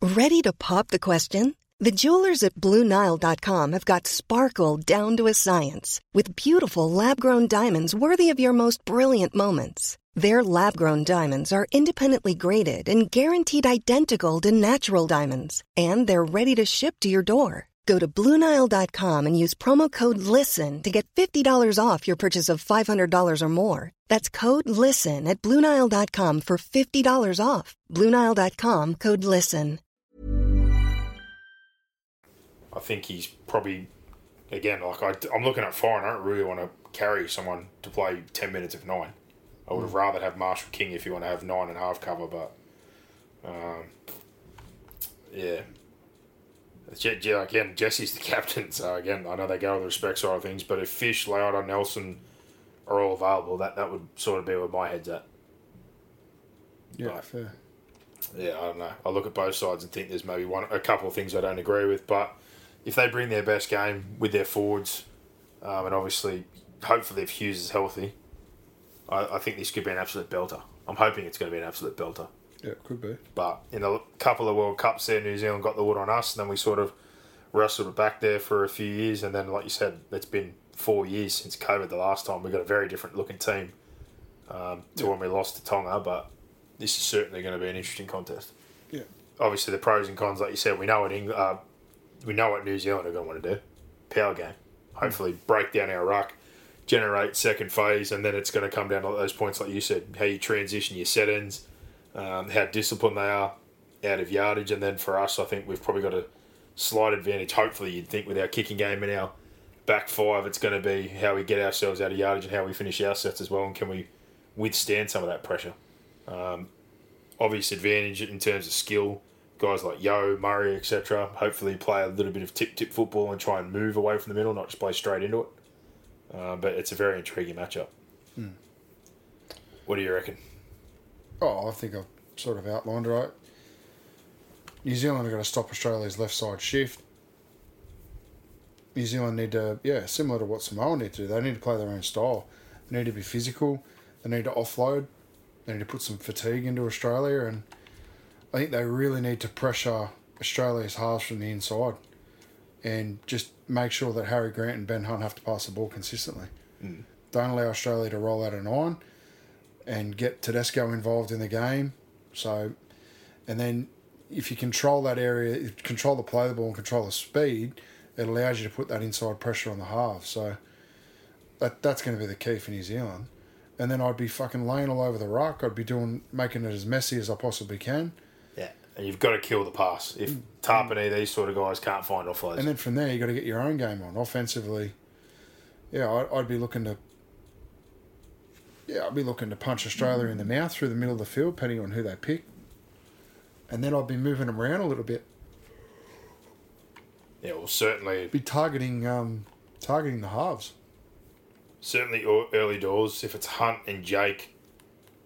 S3: Ready to pop the question? The jewelers at BlueNile.com have got sparkle down to a science with beautiful lab grown diamonds worthy of your most brilliant moments. Their lab grown diamonds are independently graded and guaranteed identical to natural diamonds, and they're ready to ship to your door. Go to BlueNile.com and use promo code LISTEN to get $50 off your purchase of $500 or more. That's code LISTEN at BlueNile.com for $50 off. BlueNile.com code LISTEN.
S1: I think he's probably, again, like I, I'm looking at Foran. I don't really want to carry someone to play 10 minutes of nine. I would have rather have Marshall King if you want to have nine and a half cover, but um, yeah. Je- again, Jesse's the captain, so again, I know they go with the respect side of things, but if Fish, Leota, Nelson are all available, that, that would sort of be where my head's at.
S2: Yeah,
S1: Right.
S2: fair.
S1: Yeah, I don't know. I look at both sides and think there's maybe one, a couple of things I don't agree with. But if they bring their best game with their forwards, um, and obviously, hopefully, if Hughes is healthy, I, I think this could be an absolute belter. I'm hoping it's going to be an absolute belter.
S2: Yeah, it could be.
S1: But in a couple of World Cups there, New Zealand got the wood on us, and then we sort of wrestled it back there for a few years. And then, like you said, it's been four years since COVID the last time. We got a very different looking team um, to when we lost to Tonga, but this is certainly going to be an interesting contest
S2: Yeah.
S1: obviously the pros and cons, like you said, we know what England, uh, we know what New Zealand are going to want to do. Power game. Hopefully, break down our ruck, generate second phase, and then it's going to come down to those points, like you said, how you transition your set-ins, um, how disciplined they are out of yardage, and then for us, I think we've probably got a slight advantage. Hopefully, you'd think with our kicking game and our back five, it's going to be how we get ourselves out of yardage and how we finish our sets as well, and can we withstand some of that pressure obvious advantage in terms of skill. Guys like Yeo, Murray, etc. Hopefully, play a little bit of tip tip football and try and move away from the middle, not just play straight into it. Uh, but it's a very intriguing matchup. What do you reckon?
S2: Oh, I think I've sort of outlined it right. New Zealand are going to stop Australia's left side shift. New Zealand need to, yeah, similar to what Samoa need to do. They need to play their own style. They need to be physical. They need to offload. They need to put some fatigue into Australia, and I think they really need to pressure Australia's halves from the inside, and just make sure that Harry Grant and Ben Hunt have to pass the ball consistently. Mm. Don't allow Australia to roll out a nine and get Tedesco involved in the game. So, and then if you control that area, control the play the ball and control the speed, it allows you to put that inside pressure on the half. So, That that's going to be the key for New Zealand. And then I'd be fucking laying all over the ruck. I'd be doing making it as messy as I possibly can.
S1: Yeah. And you've got to kill the pass. If mm. Tapine, these sort of guys can't find offloads.
S2: And then from there, you got to get your own game on offensively. Yeah, I'd, I'd be looking to. Yeah, I'd be looking to punch Australia in the mouth through the middle of the field, depending on who they pick. And then I'd be moving them around a little bit.
S1: yeah, well, certainly,
S2: Be targeting, um, targeting the halves.
S1: certainly ear- early doors. If it's Hunt and Jake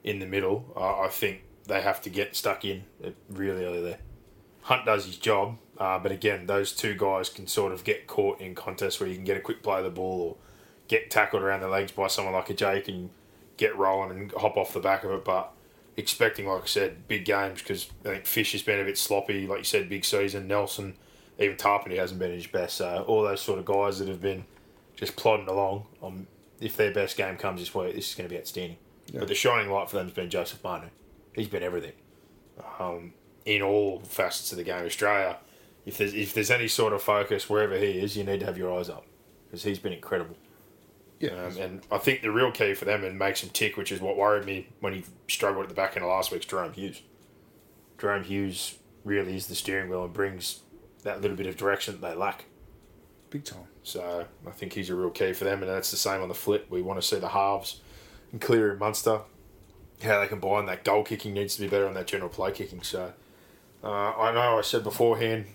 S1: in the middle, uh, I think they have to get stuck in really early there. Hunt does his job, uh, but again, those two guys can sort of get caught in contests where you can get a quick play of the ball or get tackled around the legs by someone like a Jake and get rolling and hop off the back of it. But expecting, like I said, big games because I think Fish has been a bit sloppy. Like you said, big season. Nelson, even Tapine hasn't been his best. So all those sort of guys that have been just plodding along. Um, if their best game comes this week, this is going to be outstanding.
S2: Yeah.
S1: But the shining light for them has been Joseph Manu. He's been everything um, in all facets of the game. Australia, if there's if there's any sort of focus wherever he is, you need to have your eyes up because he's been incredible.
S2: Yeah,
S1: Um, and I think the real key for them and makes them tick, which is what worried me when he struggled at the back end of last week's Jahrome Hughes. Jahrome Hughes really is the steering wheel and brings that little bit of direction that they lack.
S2: big time.
S1: So I think he's a real key for them, and that's the same on the flip. We want to see the halves and Cleary and Munster, how they combine. That goal kicking needs to be better on that general play kicking. So uh, I know I said beforehand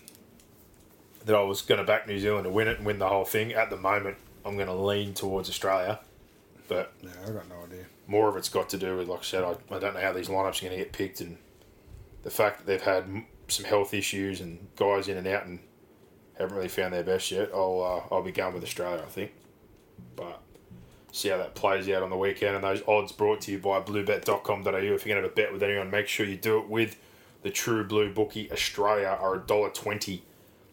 S1: that I was going to back New Zealand to win it and win the whole thing. At the moment, I'm going to lean towards Australia, but
S2: Yeah, I got no idea.
S1: more of it's got to do with, like I said, I, I don't know how these lineups are going to get picked, and the fact that they've had some health issues and guys in and out and haven't really found their best yet. I'll uh, I'll be going with Australia, I think, but see how that plays out on the weekend. And those odds brought to you by Bluebet.com.au. If you're going to have a bet with anyone, make sure you do it with the True Blue Bookie. Australia are a dollar twenty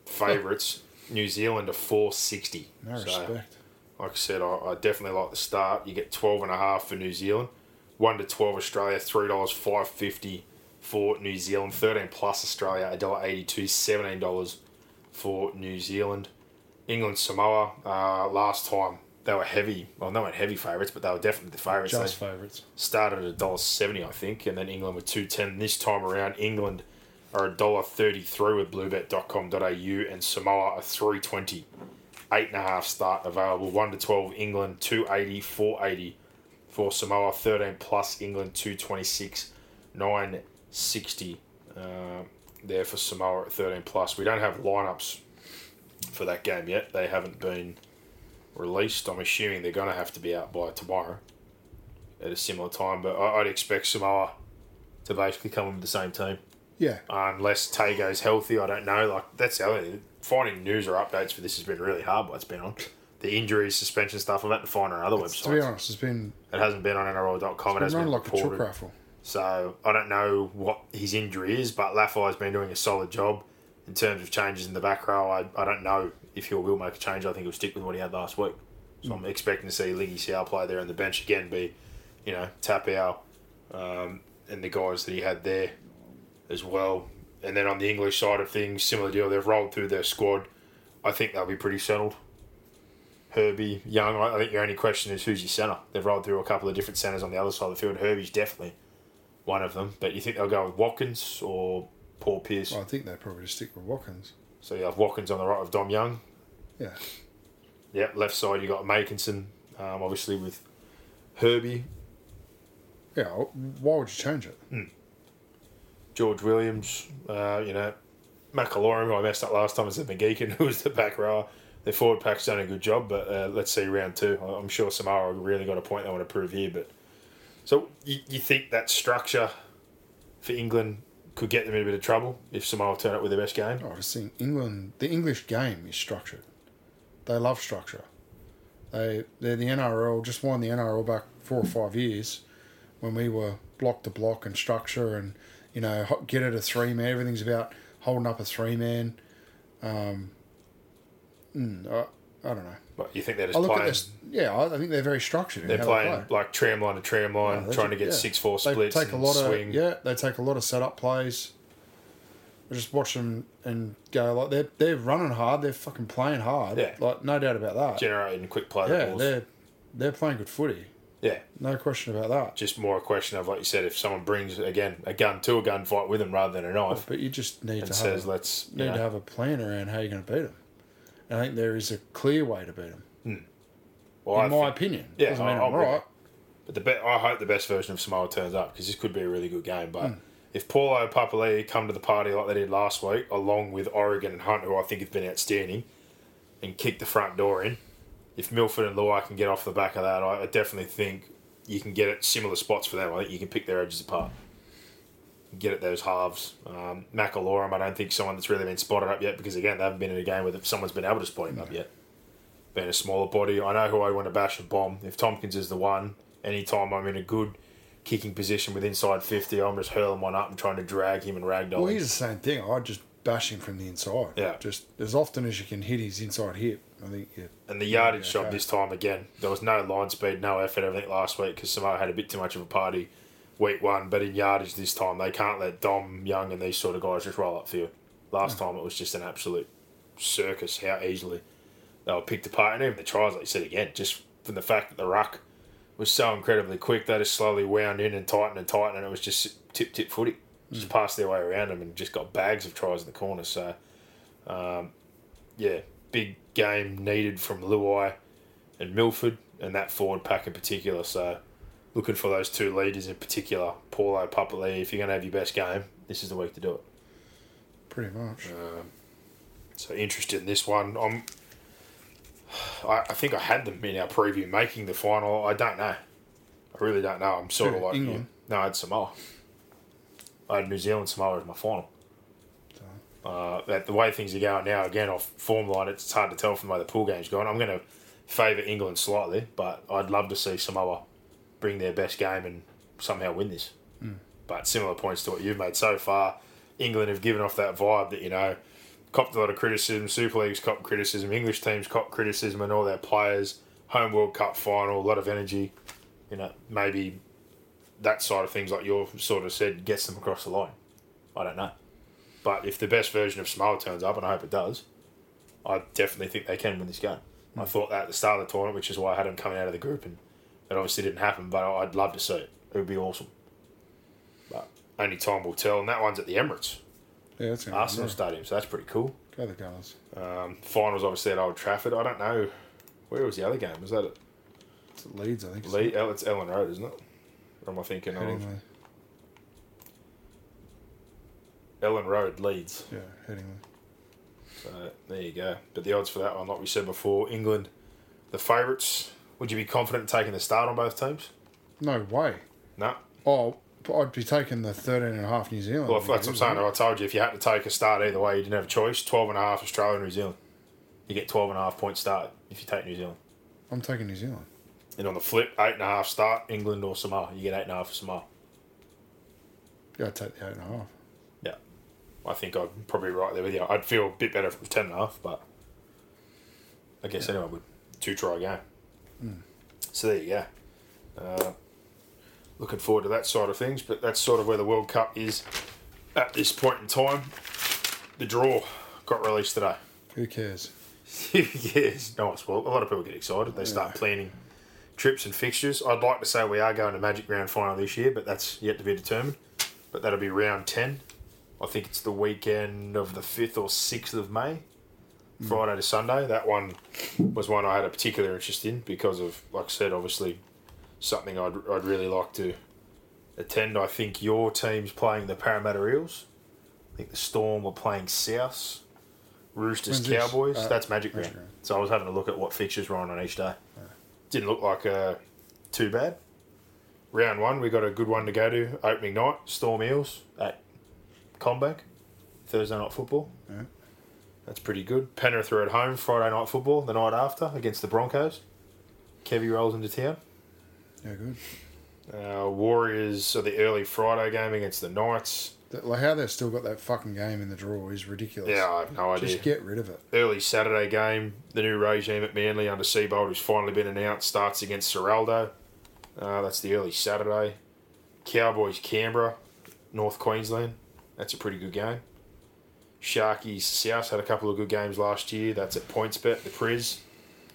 S1: favourites. New Zealand are four sixty.
S2: No respect.
S1: Like I said, I, I definitely like the start. You get 12 and a half for New Zealand. 1 to 12 Australia, $3, five fifty for New Zealand. 13 plus Australia, $1.82, $17 for New Zealand. England, Samoa, uh, last time they were heavy. Well, they weren't heavy favourites, but they were definitely the favourites.
S2: Just
S1: They
S2: favourites.
S1: started at $1.70, I think, and then England were 210 This time around, England are $1.33 with bluebet.com.au and Samoa are 320 eight and a half start available. One to twelve England two eighty, four eighty for Samoa. Thirteen plus England two twenty six, nine sixty. Uh, there for Samoa at thirteen plus. We don't have lineups for that game yet. They haven't been released. I'm assuming they're going to have to be out by tomorrow at a similar time. But I'd expect Samoa to basically come in with the same team
S2: Yeah,
S1: unless Tay goes healthy. I don't know. Like that's the thing. Finding news or updates for this has been really hard. What's been on the injuries, suspension stuff. I've had to find on other websites.
S2: to be honest, it's been,
S1: It hasn't been on NRL.com. It
S2: been
S1: has
S2: run
S1: been
S2: like a
S1: reported.
S2: raffle.
S1: So I don't know what his injury is, but Laffey's been doing a solid job in terms of changes in the back row. I, I don't know if he will make a change. I think he'll stick with what he had last week. So I'm expecting to see Ligi Sao play there on the bench again. Be, you know, Tapau, um, and the guys that he had there as well. And then on the English side of things, similar deal. They've rolled through their squad. I think they'll be pretty settled. Herbie, Young. I think your only question is who's your centre. They've rolled through a couple of different centres on the other side of the field. Herbie's definitely one of them. But you think they'll go with Watkins or Paul Pierce?
S2: Well, I think they probably just stick with Watkins.
S1: So you have Watkins on the right with Dom Young.
S2: Yeah,
S1: Yep, left side you got Makinson, um, obviously with Herbie,
S2: yeah. Why would you change it?
S1: George Williams, uh, you know, McIlorum, who I messed up last time, is the McGeekin, who was the back rower. Their forward pack's done a good job, but uh, let's see round two. I'm sure Samara really got a point they want to prove here. But so you, you think that structure for England could get them in a bit of trouble if Samoa turn up with their best game?
S2: I just think England, the English game is structured. They love structure. They they're the NRL. Just won the NRL back four or five years, when we were block to block and structure and you know get it a three man. Everything's about holding up a three man. Um, mm, I, I don't know.
S1: But you think they're
S2: I
S1: just
S2: look at this. Yeah, I, I think they're very structured.
S1: They're playing
S2: They play.
S1: like tram line to tram line,
S2: They
S1: trying to get
S2: yeah.
S1: six four splits.
S2: They take a lot
S1: swing.
S2: of yeah. They take a lot of setup plays. I just watch them and go like they're they're running hard. They're fucking playing hard.
S1: Yeah.
S2: like no doubt about that.
S1: generating quick play
S2: yeah,
S1: balls.
S2: they're they're playing good footy.
S1: Yeah,
S2: No question about that.
S1: just more a question of like you said, if someone brings again a gun to a gunfight with them rather than a knife,
S2: But you just need to
S1: says
S2: have,
S1: let's you
S2: need
S1: know,
S2: to have a plan around how you're going to beat them. And I think there is a clear way to beat them,
S1: well, I
S2: in my
S1: think-
S2: opinion.
S1: Yeah,
S2: Doesn't mean
S1: I-
S2: I'm
S1: I'm
S2: right.
S1: But the be- I hope the best version of Samoa turns up because this could be a really good game.
S2: Hmm.
S1: But if Paulo Papali'i come to the party like they did last week, along with Oregon and Hunt, who I think have been outstanding, and kick the front door in, if Milford and Luai can get off the back of that, I, I definitely think you can get at similar spots for them. I think you can pick their edges apart. Get at those halves. Um, McIlorum, I don't think someone that's really been spotted up yet because, again, they haven't been in a game where someone's been able to spot him up yet being a smaller body. I know who I want to bash and bomb. If Tomkins is the one, anytime I'm in a good kicking position with inside 50, I'm just hurling one up and trying to drag him and ragdoll
S2: Well, he's the same thing. I just bash him from the inside.
S1: Yeah.
S2: Just as often as you can hit his inside hip. I think yeah.
S1: And the yardage
S2: Yeah,
S1: shot
S2: okay.
S1: this time again, there was no line speed, no effort, everything last week because Samoa had a bit too much of a party week one. But in yardage this time, they can't let Dom, Young, and these sort of guys just roll upfield. Last
S2: Hmm.
S1: time it was just an absolute circus how easily they were picked apart. And even the tries, like you said again, just from the fact that the ruck was so incredibly quick, they just slowly wound in and tightened and tightened, and it was just tip tip footy. Just
S2: Hmm.
S1: passed their way around them and just got bags of tries in the corner. So, um, yeah, big game needed from Luai and Milford and that forward pack in particular. So, looking for those two leaders in particular, Paulo Papali'i. If you're going to have your best game, this is the week to do it.
S2: Pretty much.
S1: Um, so interested in this one. I'm. I, I think I had them in our preview making the final. I don't know. I really don't know. I'm sort of like
S2: England?
S1: You. No, I had Samoa. I had New Zealand Samoa as my final. Uh, that the way things are going now, again off form line, it's hard to tell from the way the pool game's going. I'm going to favour England slightly, but I'd love to see Samoa bring their best game and somehow win this. But similar points to what you've made so far, England have given off that vibe that you know copped a lot of criticism. Super League's copped criticism. English teams copped criticism, and all their players. Home World Cup final, a lot of energy. You know, maybe that side of things, like you sort of said, gets them across the line. I don't know. But if the best version of Samoa turns up, and I hope it does, I definitely think they can win this game. I thought that at the start of the tournament, which is why I had them coming out of the group, and it obviously didn't happen. But I'd love to see it. It would be awesome. But only time will tell. And that one's at the Emirates,
S2: Yeah, that's
S1: Arsenal
S2: to
S1: Stadium, so that's pretty cool.
S2: Go the Gunners.
S1: Um, finals obviously at Old Trafford. I don't know where was the other game. Was that at
S2: It's at Leeds, I think. isn't
S1: Lee?
S2: it?
S1: El- It's Elland Road, isn't it? Or am I thinking of Elland Road, Leeds?
S2: Yeah, Headingley.
S1: So there you go. But the odds for that one, like we said before, England, the favourites. Would you be confident in taking the start on both teams?
S2: No way.
S1: No.
S2: Oh, I'd be taking the 13 and a half New Zealand.
S1: Well, that's what I'm saying. I told you if you had to take a start either way, you didn't have a choice. 12 and a half Australia and New Zealand. You get 12 and a half point start if you take New Zealand.
S2: I'm taking New Zealand.
S1: And on the flip, eight and a half start England or Samoa. You get eight and a half for Samoa.
S2: Yeah, I'd take the eight and a half.
S1: Yeah. I think I'd probably right there with you. I'd feel a bit better if it was 10 and but I guess anyone would. Two try game. So there you go. Uh, looking forward to that side of things, but that's sort of where the World Cup is at this point in time. The draw got released today.
S2: Who cares?
S1: yes, nice. Well, a lot of people get excited. They start planning trips and fixtures. I'd like to say we are going to Magic Round Final this year, but that's yet to be determined. But that'll be round 10. I think it's the weekend of the 5th or 6th of May, Friday to Sunday. That one was one I had a particular interest in because of, like I said, obviously something I'd, I'd really like to attend. I think your team's playing the Parramatta Eels. I think the Storm were playing South. Roosters
S2: When's?
S1: Cowboys.
S2: Uh,
S1: That's Magic Round. So I was having a look at what fixtures were on on each day. Didn't look like uh, too bad. Round one, we got a good one to go to. Opening night, Storm Eels at CommBank. Thursday night football.
S2: Yeah.
S1: That's pretty good. Penrith are at home Friday night football the night after against the Broncos. Kevy rolls into town.
S2: Yeah, good.
S1: Uh, Warriors are the early Friday game against the Knights.
S2: That, like how they've still got that fucking game in the draw is ridiculous.
S1: Yeah, I have no idea.
S2: Just get rid of it.
S1: early Saturday game. The new regime at Manly under Seibold, who's finally been announced, starts against Seraldo. Uh, that's the early Saturday. Cowboys Canberra, North Queensland. That's a pretty good game. Sharkies South had a couple of good games last year. That's at PointsBet, the Priz.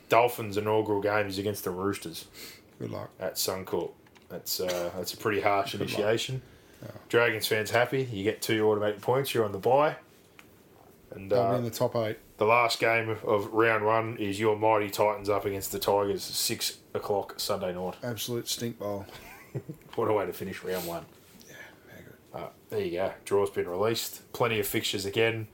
S1: Dolphins' inaugural game is against the Roosters
S2: Good luck.
S1: at Suncorp. That's uh, that's a pretty harsh initiation. Dragons fans happy. You get two automatic points. You're on the bye. And uh,
S2: in the top eight.
S1: the last game of, of round one is your mighty Titans up against the Tigers, six o'clock Sunday night.
S2: Absolute stink bowl.
S1: What a way to finish round one. Uh, there you go. Draw's been released. Plenty of fixtures again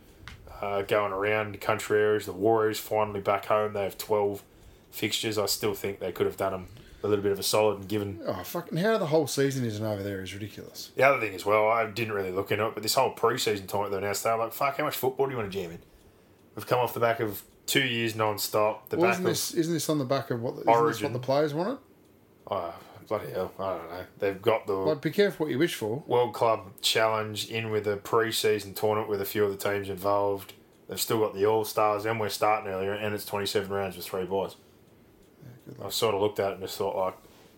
S1: uh, going around country areas. The Warriors finally back home. They have 12 fixtures. I still think they could have done them a little bit of a solid and given.
S2: Oh, fucking how the whole season isn't over there is ridiculous.
S1: The other thing as well, I didn't really look into it, but this whole preseason tournament they announced, they were like, fuck, how much football do you want to jam in? We've come off the back of two years non stop. The
S2: Well,
S1: back
S2: isn't
S1: of.
S2: this isn't this on the back of what? Isn't this what the players wanted?
S1: Oh, bloody hell. I don't know. They've got the.
S2: But be careful what you wish for.
S1: World Club Challenge in with a pre-season tournament with a few of the teams involved. They've still got the All Stars, and we're starting earlier, and it's twenty-seven rounds with three boys.
S2: luck.
S1: I've sort of looked at it and just thought, like,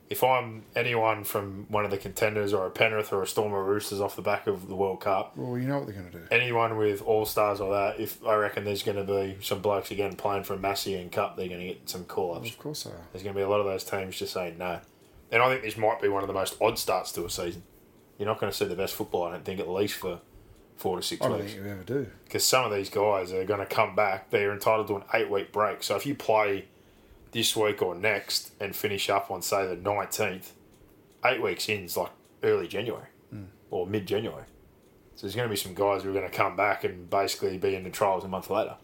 S1: if I'm anyone from one of the contenders or a Penrith or a Storm or Roosters off the back of the World Cup,
S2: Well, you know what they're going to do.
S1: anyone with All Stars or that, if I reckon there's going to be some blokes again playing for a Massey and Cup, they're going to get some call-ups.
S2: Of course they are.
S1: There's going to be a lot of those teams just saying no. And I think this might be one of the most odd starts to a season. You're not going to see the best football, I don't think, at least for four to six
S2: I don't
S1: weeks.
S2: think you ever do.
S1: Because some of these guys are going to come back. They're entitled to an eight week break. So if you play this week or next and finish up on, say, the 19th, eight weeks in is like early January hmm. or mid January. So there's going to be some guys who are going to come back and basically be in the trials a month later.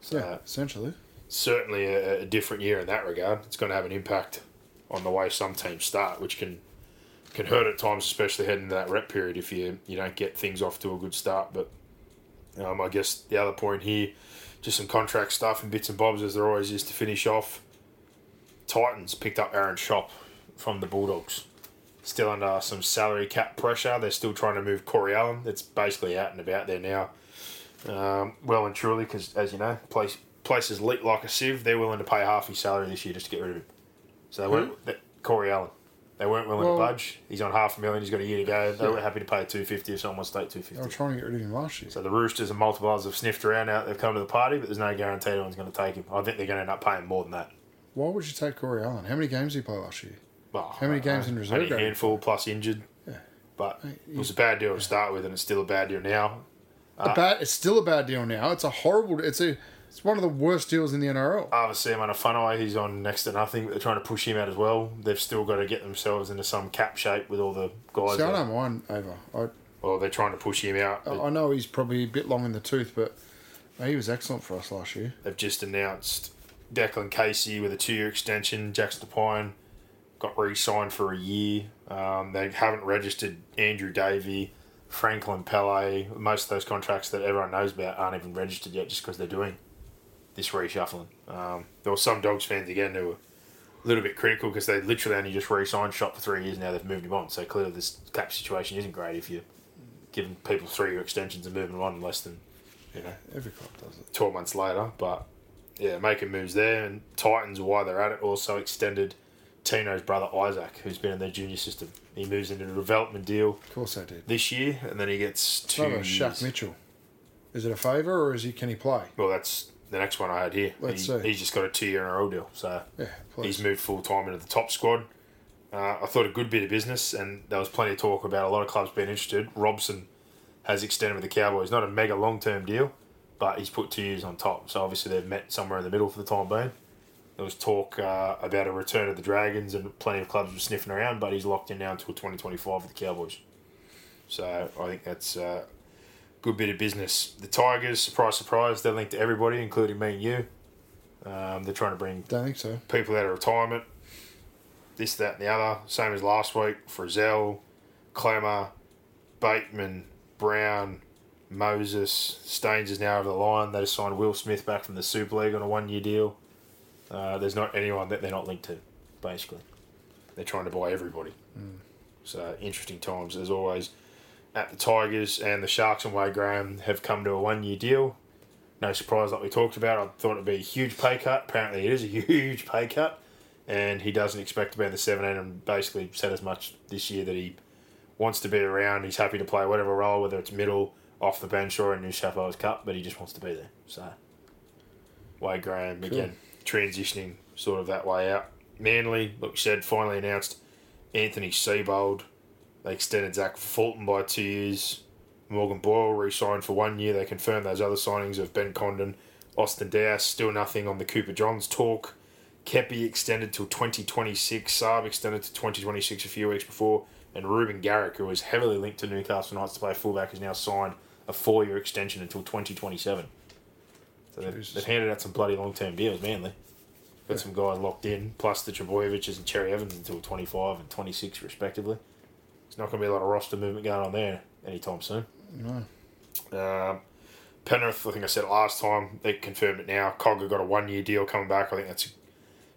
S1: So
S2: Yeah, essentially.
S1: certainly a, a different year in that regard. It's going to have an impact on the way some teams start, which can can hurt at times, especially heading into that rep period if you you don't get things off to a good start. But um, I guess the other point here, just some contract stuff and bits and bobs as there always is to finish off. Titans picked up Aaron Schoupp from the Bulldogs. Still under some salary cap pressure. They're still trying to move Corey Allen. It's basically out and about there now um, well and truly because, as you know, place places leak like a sieve. They're willing to pay half his salary this year just to get rid of him. So they weren't hmm? that, Corey Allen. They weren't willing
S2: Well-
S1: to budge. He's on half a million. He's got a year to go. They were happy to pay two fifty if someone wants to take two
S2: They were trying to get rid of him last year.
S1: So the Roosters and multipliers have sniffed around out. They've come to the party, but there's no guarantee anyone's going to take him. I think they're going to end up paying more than that.
S2: Why would you take Corey Allen? How many games did he play last year?
S1: Well,
S2: How many games
S1: know.
S2: in reserve
S1: Only a handful plus injured.
S2: Yeah.
S1: But it was a bad deal to start with, and it's still a bad deal now.
S2: a uh, bad. It's still a bad deal now. It's a horrible. It's a. It's one of the worst deals in the NRL.
S1: Obviously, I'm on a funnel. He's on next to nothing, but they're trying to push him out as well. They've still got to get themselves into some cap shape with all the guys.
S2: See, I
S1: that-
S2: don't mind Ava. I,
S1: well, they're trying to push him out.
S2: I know he's probably a bit long in the tooth, but he was excellent for us last year.
S1: They've just announced Declan Casey with a two-year extension. Jackson Pine got re-signed for a year. Um, they haven't registered Andrew Davey, Franklin Pele. Most of those contracts that everyone knows about aren't even registered yet, just because they're doing this reshuffling. Um, there were some Dogs fans again who were a little bit critical because they literally only just re-signed Schoupp for three years. Now they've moved him on, so clearly this cap situation isn't great if you're giving people three-year extensions and moving them on less than you know
S2: Every club does it.
S1: 12 months later. But yeah, making moves there. And Titans, while they're at it, also extended Tino's brother Isaac, who's been in their junior system. He moves into a development deal
S2: Of course they did.
S1: this year, and then he gets two.
S2: not Shaq. Mitchell. Is it a favour or is he? Can he play?
S1: Well, that's the next one I had here.
S2: Let's
S1: he,
S2: see.
S1: He's just got a two-year NRL deal, so
S2: Yeah,
S1: he's moved full time into the top squad. Uh, I thought a good bit of business, and there was plenty of talk about a lot of clubs being interested. Robson has extended with the Cowboys, not a mega long term deal, but he's put two years on top. So obviously they've met somewhere in the middle for the time being. There was talk uh, about a return of the Dragons, and plenty of clubs were sniffing around, but he's locked in now until twenty twenty five with the Cowboys. So I think that's a good bit of business. The Tigers, surprise, surprise, they're linked to everybody, including me and you. Um, they're trying to bring
S2: Don't think so.
S1: people out of retirement, this, that, and the other. Same as last week. Frizell, Klemmer, Bateman, Brown, Moses, Staines is now over the line. They signed Will Smith back from the Super League on a one year deal. Uh, there's not anyone that they're not linked to, basically. They're trying to buy everybody. So interesting times as always. At the Tigers and the Sharks and Wade Graham have come to a one year deal. No surprise, like we talked about. I thought it'd be a huge pay cut. Apparently, it is a huge pay cut, and he doesn't expect to be in the 17. And basically said as much this year that he wants to be around. He's happy to play whatever role, whether it's middle, off the bench, or in New South Wales Cup, but he just wants to be there. So, Wade Graham again. transitioning sort of that way out. Manly, we said, finally announced Anthony Seibold. They extended Zach Fulton by two years. Morgan Boyle re-signed for one year. They confirmed those other signings of Ben Condon, Austin Dowse. Still nothing on the Cooper Johns talk. Kepi extended till 2026. Saab extended to 2026 a few weeks before. And Ruben Garrick, who was heavily linked to Newcastle Knights to play fullback, has now signed a four-year extension until 2027. So they've, they've handed out some bloody long-term deals, manly. Got some guys locked in, plus the Trbojevics and Cherry Evans until 25 and 26, respectively. Not going to be a lot of roster movement going on there anytime soon.
S2: No.
S1: Um, Penrith, I think I said it last time, they confirmed it now. Cogger got a one year deal coming back. I think that's a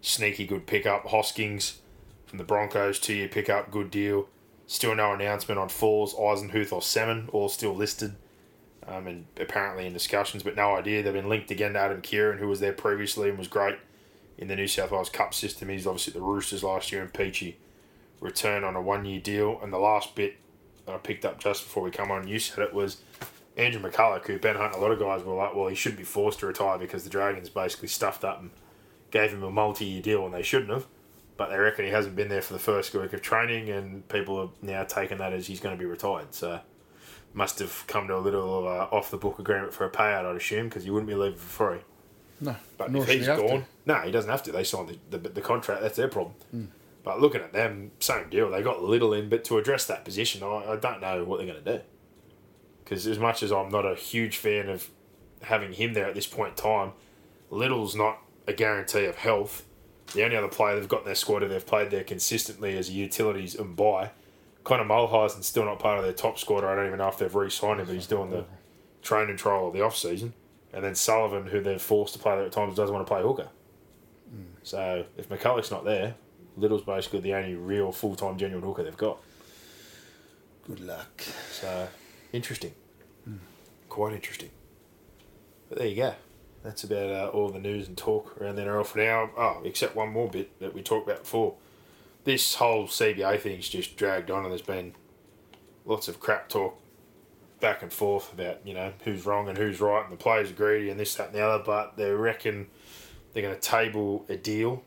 S1: sneaky good pickup. Hoskins from the Broncos, two year pickup, good deal. Still no announcement on Falls, Eisenhuth, or Salmon, all still listed um, and apparently in discussions, but no idea. They've been linked again to Adam Keighran, who was there previously and was great in the New South Wales Cup system. He's obviously at the Roosters last year, and Peachy return on a one year deal. And the last bit that I picked up just before we come on, you said it was Andrew McCullough, who Ben Hunt, a lot of guys were like, well, he should be forced to retire because the Dragons basically stuffed up and gave him a multi year deal when they shouldn't have. But they reckon he hasn't been there for the first week of training, and people have now taken that as he's going to be retired. So must have come to a little uh, off the book agreement for a payout, I'd assume, because he wouldn't be leaving for free.
S2: No.
S1: But if he's
S2: he
S1: gone, no, he doesn't have to. They signed the, the, the contract. That's their problem. But looking at them, same deal. They got Liddle in, but to address that position, I, I don't know what they're going to do. Because as much as I'm not a huge fan of having him there at this point in time, Liddle's not a guarantee of health. The only other player they've got in their squad who they've played there consistently as a utilities and buy. Connor Muhleisen's still not part of their top squad. I don't even know if they've re-signed him, but he's doing the training trial of the off season. And then Sullivan, who they're forced to play there at times, doesn't want to play hooker. Hmm. So if McCullough's not there, Liddle's basically the only real full time genuine hooker they've got.
S2: Good luck.
S1: So interesting, quite interesting. But there you go. That's about uh, all the news and talk around the NRL for now. Oh, except one more bit that we talked about before. This whole CBA thing's just dragged on, and there's been lots of crap talk back and forth about you know who's wrong and who's right, and the players are greedy and this, that, and the other. But they reckon they're going to table a deal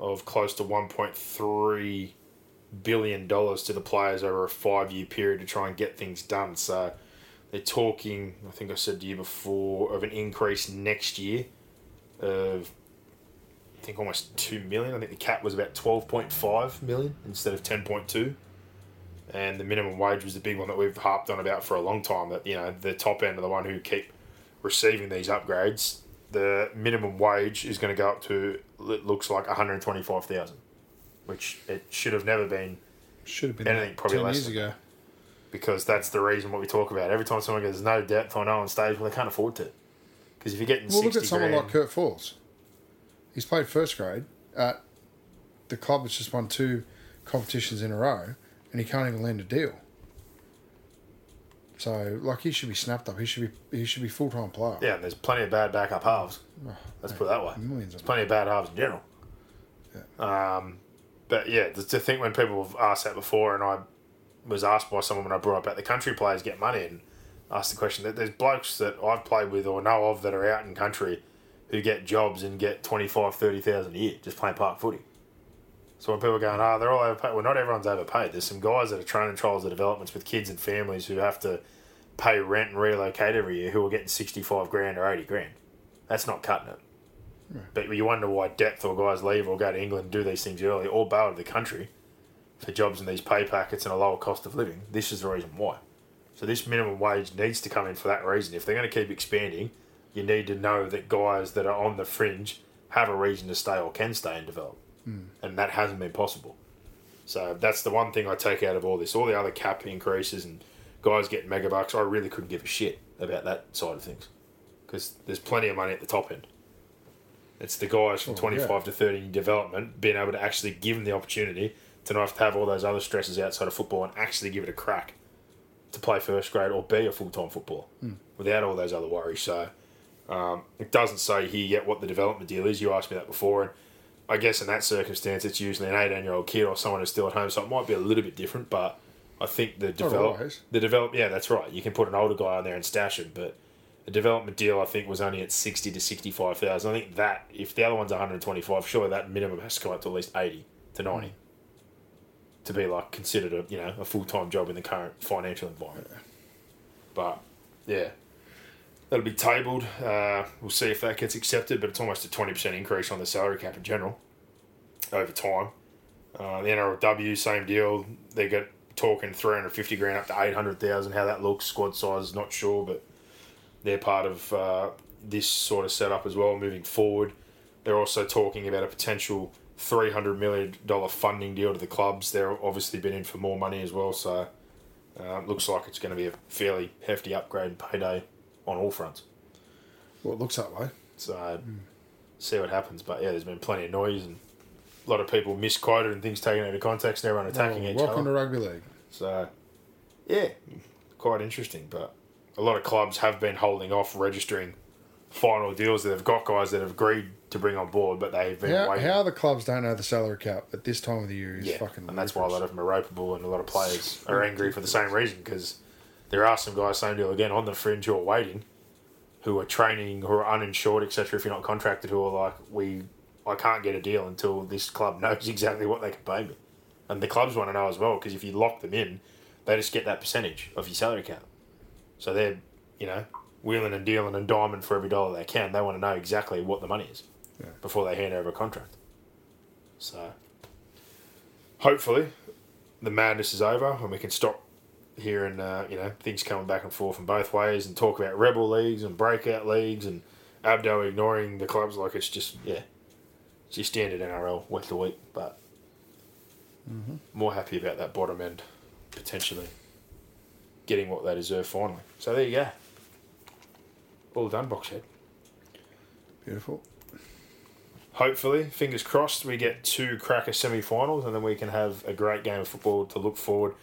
S1: of close to one point three billion dollars to the players over a five year period to try and get things done. So they're talking. I think I said to you before of an increase next year of I think almost two million. I think the cap was about twelve point five million instead of ten point two. And the minimum wage was the big one that we've harped on about for a long time. That you know the top end of the one who keep receiving these upgrades. The minimum wage is going to go up to it looks like one hundred twenty five thousand, which it should have never been
S2: Should have been
S1: Anything probably
S2: ten
S1: less
S2: years ago.
S1: because that's the reason what we talk about. Every time someone goes, "There's no depth on on stage," well, they can't afford to. Because if you're getting
S2: Well, look at someone
S1: grand,
S2: like Kurt Falls. He's played first grade at the club that's just won two competitions in a row, and he can't even land a deal. So, like, he should be snapped up. He should be he should be full time player.
S1: yeah, and there's plenty of bad backup halves. Let's put it that way.
S2: Millions
S1: There's plenty of bad halves in general. Yeah. Um, but yeah, to, to think when people have asked that before, and I was asked by someone when I brought up about the country players get money, and asked the question that there's blokes that I've played with or know of that are out in country who get jobs and get 25, 30,000 a year just playing park footy. So when people are going, oh, they're all overpaid. Well, not everyone's overpaid. There's some guys that are training trials of developments with kids and families who have to pay rent and relocate every year who are getting 65 grand or 80 grand. That's not cutting it. But you wonder why depth or guys leave or go to England and do these things early or bail to the country for jobs and these pay packets and a lower cost of living. This is the reason why. So this minimum wage needs to come in for that reason. If they're going to keep expanding, you need to know that guys that are on the fringe have a reason to stay or can stay and develop. And that hasn't been possible. So that's the one thing I take out of all this. All the other cap increases and guys getting mega bucks, I really couldn't give a shit about that side of things. Because there's plenty of money at the top end. It's the guys from
S2: Oh,
S1: 25
S2: yeah.
S1: to 30 in development being able to actually give them the opportunity to not have to have all those other stresses outside of football and actually give it a crack to play first grade or be a full time footballer without all those other worries. So um, it doesn't say here yet what the development deal is. You asked me that before, and I guess in that circumstance, it's usually an 18 year old kid or someone who's still at home, so it might be a little bit different. But I think the develop
S2: always.
S1: the develop yeah, that's right. You can put an older guy on there and stash him, but the development deal, I think, was only at sixty to sixty-five thousand. I think that if the other one's one hundred and twenty-five, surely that minimum has to come up to at least eighty to ninety mm. to be like considered a you know a full-time job in the current financial environment. But yeah, that'll be tabled. Uh, we'll see if that gets accepted, but it's almost a twenty percent increase on the salary cap in general over time. Uh, the NRLW, same deal. They get talking 350 grand up to 800,000. How that looks, squad size, not sure, but they're part of uh, this sort of setup as well moving forward. They're also talking about a potential $300 million funding deal to the clubs. They're obviously been in for more money as well, so uh, looks like it's going to be a fairly hefty upgrade payday on all fronts.
S2: Well, it looks that way.
S1: So see what happens. But yeah, there's been plenty of noise and a lot of people misquoted and things taken out of context and everyone oh, attacking
S2: Well,
S1: each
S2: welcome
S1: other.
S2: to rugby league.
S1: So yeah, quite interesting. But a lot of clubs have been holding off registering final deals. That they've got guys that have agreed to bring on board, but they've been
S2: How,
S1: waiting.
S2: how the clubs don't know the salary cap at this time of the year is
S1: yeah,
S2: fucking.
S1: and that's why a lot of them are ropeable, and a lot of players are angry for the same reason because there are some guys, same deal again, on the fringe who are waiting, who are training, who are uninsured, etc. If you're not contracted, who are like, we, I can't get a deal until this club knows exactly what they can pay me, and the clubs want to know as well because if you lock them in, they just get that percentage of your salary cap, so they're, you know, wheeling and dealing and diamond for every dollar they can. They want to know exactly what the money is
S2: Yeah.
S1: before they hand over a contract. So hopefully the madness is over and we can stop hearing uh, you know things coming back and forth in both ways and talk about rebel leagues and breakout leagues and Abdo ignoring the clubs. Like it's just yeah. It's your standard NRL week to week but more happy about that bottom end potentially getting what they deserve finally. So there you go. All done box head
S2: Beautiful.
S1: hopefully, fingers crossed, we get two cracker semi finals and then we can have a great game of football to look forward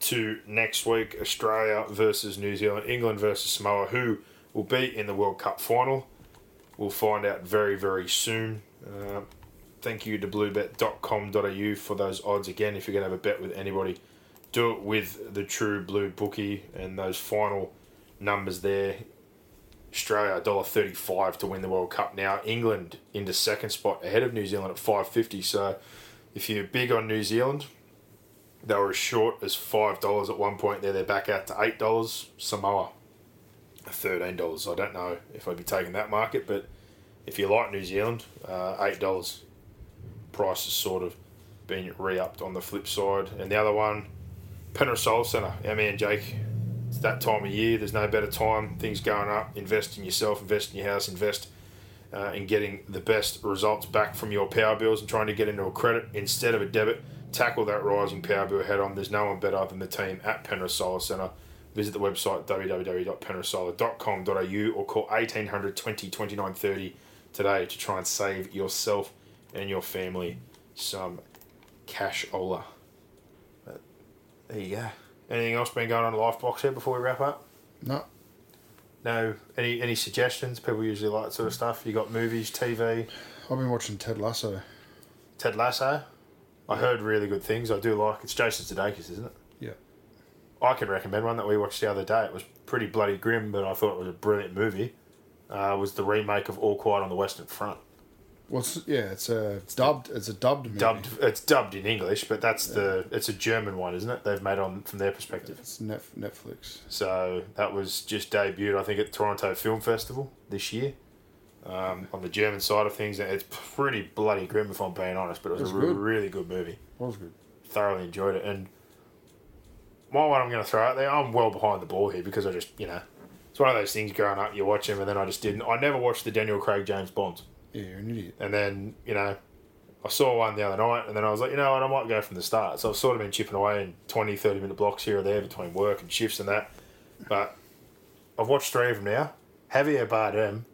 S1: to next week Australia versus New Zealand, England versus Samoa, who will be in the World Cup final. We'll find out very, very soon. Uh, thank you to bluebet.com.au for those odds. Again, if you're going to have a bet with anybody, do it with the true blue bookie and those final numbers there. Australia $1.35 to win the World Cup now. England into second spot ahead of New Zealand at 5.50. So if you're big on New Zealand, they were as short as $5 at one point there. They're back out to $8. Samoa, $13. I don't know if I'd be taking that market, but if you like New Zealand, uh, $8. Price has sort of been re-upped on the flip side. And the other one, Penrith Solar Centre. Our man Jake it's that time of year. There's no better time. Things going up. Invest in yourself. Invest in your house. Invest uh, in getting the best results back from your power bills and trying to get into a credit instead of a debit. Tackle that rising power bill head on. There's no one better than the team at Penrith Solar Centre. Visit the website www.penrithsolar.com.au or call 1800 20 29 30 today to try and save yourself and your family some cash ola. But there you go. Anything else been going on in Life Box here before we wrap up?
S2: No.
S1: No, any any suggestions? People usually like that sort of stuff. You got movies, TV,
S2: I've been watching Ted Lasso.
S1: Ted Lasso. I heard really good things. I do like. It's Jason Sudeikis, isn't it?
S2: Yeah.
S1: I can recommend one that we watched the other day. It was pretty bloody grim, but I thought it was a brilliant movie. Uh, was the remake of All Quiet on the Western Front.
S2: What's yeah? It's a it's dubbed. It's a dubbed movie.
S1: Dubbed, it's dubbed in English, but that's the it's a German one, isn't it? They've made on from their perspective.
S2: It's Netflix.
S1: So that was just debuted, I think, at Toronto Film Festival this year. Um, on the German side of things, it's pretty bloody grim, if I'm being honest. But it was,
S2: It's
S1: a
S2: good.
S1: really good movie.
S2: Was good.
S1: Thoroughly enjoyed it. And my one I'm going to throw out there, I'm well behind the ball here because I just, you know, it's one of those things growing up, you watch them, and then I just didn't. I never watched the Daniel Craig James Bonds.
S2: Yeah, you're an idiot.
S1: And then, you know, I saw one the other night, and then I was like, you know what, I might go from the start. So I've sort of been chipping away in 20, 30 minute blocks here or there between work and shifts and that. But I've watched three of them now. Javier Bardem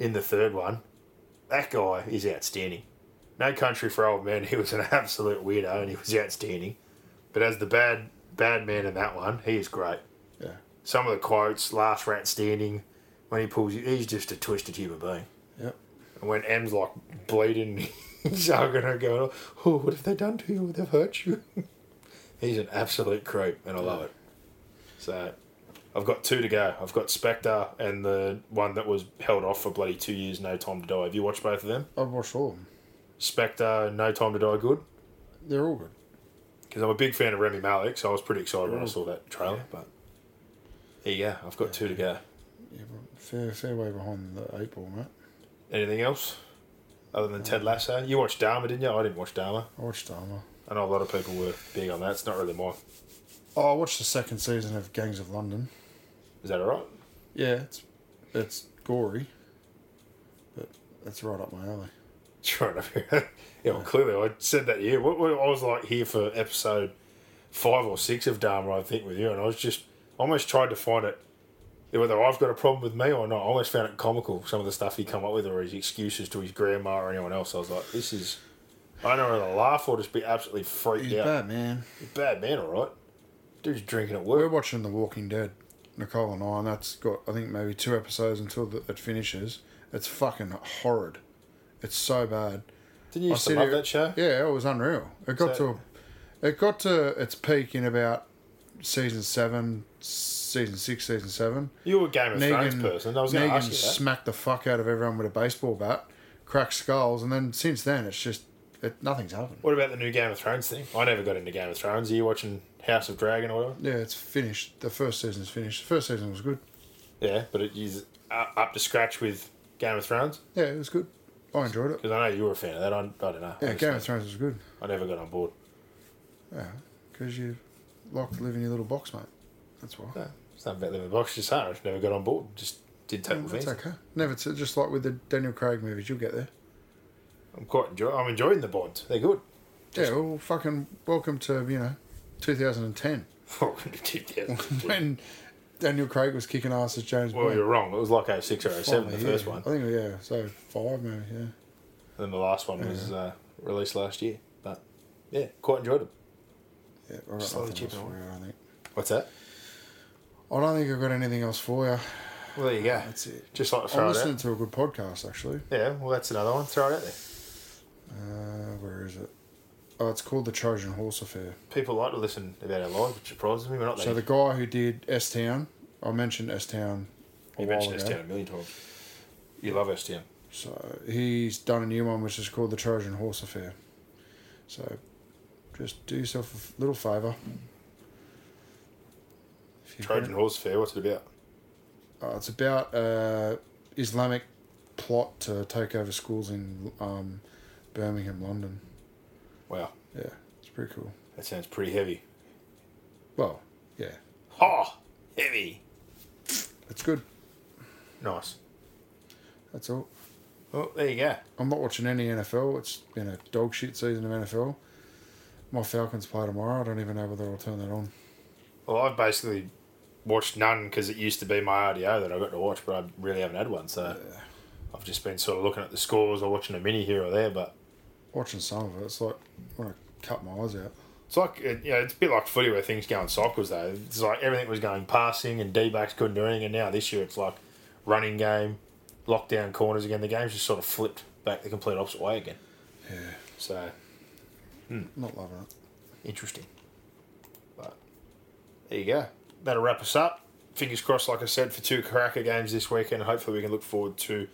S1: in the third one, that guy is outstanding. No Country for Old Men, he was an absolute weirdo and he was outstanding. But as the bad bad man in that one, he is great.
S2: Yeah.
S1: Some of the quotes, last rat standing, when he pulls you, he's just a twisted human being.
S2: Yep.
S1: And when M's like bleeding, he's hugging her, going, "Oh, what have they done to you? They've hurt you." he's an absolute creep, and I love it. So, I've got two to go. I've got Spectre and the one that was held off for bloody two years, No Time to Die. Have you watched both of them?
S2: I've watched all of them.
S1: Spectre, No Time to Die, good?
S2: They're all good.
S1: Because I'm a big fan of Rami Malek, so I was pretty excited when I saw that trailer. But there you go. I've got two to go.
S2: Yeah, fair, fair way behind the eight ball, mate.
S1: Anything else other than Ted Lasso? You watched Dahmer, didn't you? I didn't watch Dahmer.
S2: I watched Dahmer.
S1: I know a lot of people were big on that. It's not really mine.
S2: Oh, I watched the second season of Gangs of London.
S1: Is that alright?
S2: Yeah, it's it's gory, but that's right up my alley.
S1: Trying to figure out. Yeah, well, clearly I said that here. What, what I was like here for episode five or six of Dahmer, I think, with you, and I was just almost tried to find it whether I've got a problem with me or not. I almost found it comical some of the stuff he come up with or his excuses to his grandma or anyone else. I was like, this is. I don't know whether to laugh or just be absolutely freaked
S2: He's
S1: out.
S2: bad, man.
S1: He's bad man, all right. Dude's drinking at work.
S2: We're watching The Walking Dead, Nicole and I, and that's got I think maybe two episodes until the, it finishes. It's fucking horrid. It's so bad.
S1: Didn't you
S2: I
S1: used to love that show?
S2: Yeah, it was unreal. It got
S1: So-
S2: to, it got to its peak in about season seven, season six, season seven.
S1: You were a Game of Thrones person. I was
S2: Negan
S1: ask you that.
S2: smacked the fuck out of everyone with a baseball bat, cracked skulls, and then since then it's just it, nothing's happened.
S1: What about the new Game of Thrones thing? I never got into Game of Thrones. Are you watching House of Dragon or whatever?
S2: Yeah, it's finished. The first season's finished. The first season was good.
S1: Yeah, but it is up to scratch with Game of Thrones?
S2: Yeah, it was good. I enjoyed it.
S1: Because I know you were a fan of that. I, I don't know.
S2: Yeah, Game of Thrones was good.
S1: I never got on board.
S2: Yeah, because you like to live in your little box, mate. That's why.
S1: No, it's not about living in the box. Just hard. I just never got on board. Just did take
S2: Yeah, that's okay. Never t- just like with the Daniel Craig movies, you'll get there.
S1: I'm quite enjoy. I'm enjoying the Bond. They're good.
S2: Yeah, well, fucking welcome to you know, 2010
S1: well,
S2: when Daniel Craig was kicking ass as James Bond.
S1: Well you're wrong. It was like 06 or 07, the first
S2: yeah.
S1: one.
S2: I think yeah, so five maybe. Yeah.
S1: And the last one was uh, released last year. But yeah, quite enjoyed it.
S2: Yeah, I got
S1: Slowly
S2: nothing else
S1: chipping
S2: for you, I think.
S1: What's that?
S2: I don't think I've got anything else for you.
S1: Well, there you go.
S2: That's it.
S1: Just like to
S2: I'm
S1: it
S2: listening to a good podcast actually.
S1: Yeah, well, that's another one. Throw it out there.
S2: Uh, where is it? Oh, it's called the Trojan Horse Affair.
S1: People like to listen about our lives, which surprises me. We're not
S2: So the guy who did S Town, I mentioned S Town a
S1: You mentioned. S Town a million times. You love S Town.
S2: So he's done a new one which is called the Trojan Horse Affair. So just do yourself a little favour.
S1: Trojan Horse Affair. What's it about?
S2: Uh, it's about uh, Islamic plot to take over schools in um, Birmingham, London.
S1: Wow,
S2: Yeah, it's pretty cool.
S1: that sounds pretty heavy.
S2: Well, yeah,
S1: Oh, heavy.
S2: it's good.
S1: Nice.
S2: That's all.
S1: Well, there you go.
S2: I'm not watching any NFL. It's been a dog shit season of NFL. My Falcons play tomorrow. I don't even know whether I'll turn that on.
S1: Well, I've basically watched none because it used to be my RDO that I got to watch, but I really haven't had one. So I've just been sort of looking at the scores or watching a mini here or there. But
S2: Watching some of it, it's like I cut my eyes out.
S1: it's like it, you know, it's a bit like footy where things go in cycles. Though it's like everything was going passing and D backs couldn't do anything, and now this year it's like running game, lockdown corners again. The game's just sort of flipped back the complete opposite way again.
S2: Yeah,
S1: So hmm.
S2: not loving it.
S1: interesting. But there you go. That'll wrap us up. Fingers crossed, like I said, for two Karaka games this weekend. Hopefully, we can look forward to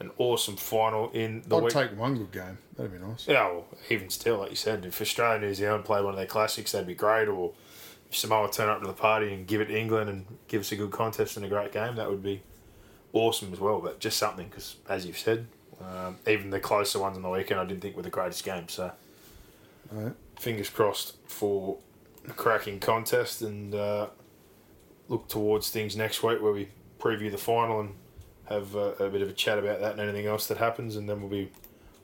S1: an awesome final in the
S2: I'd
S1: week.
S2: take one good game. That'd be nice.
S1: yeah, well, even still, like you said, if Australia and New Zealand play one of their classics, that'd be great. Or if Samoa turn up to the party and give it to England and give us a good contest and a great game, that would be awesome as well. But just something, because as you've said, um, even the closer ones on the weekend, I didn't think were the greatest games. So
S2: Right.
S1: fingers crossed for a cracking contest and uh, look towards things next week where we preview the final and have uh, a bit of a chat about that and anything else that happens and then we'll be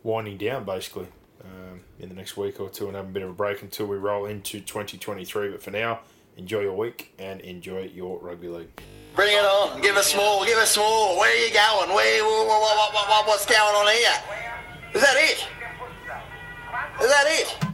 S1: winding down basically um, in the next week or two and have a bit of a break until we roll into 2023 but for now enjoy your week and enjoy your rugby league
S4: Bring it on. Give us more. Give us more. Where are you going? Where? What, what, what, what's going on here? Is that it? Is that it?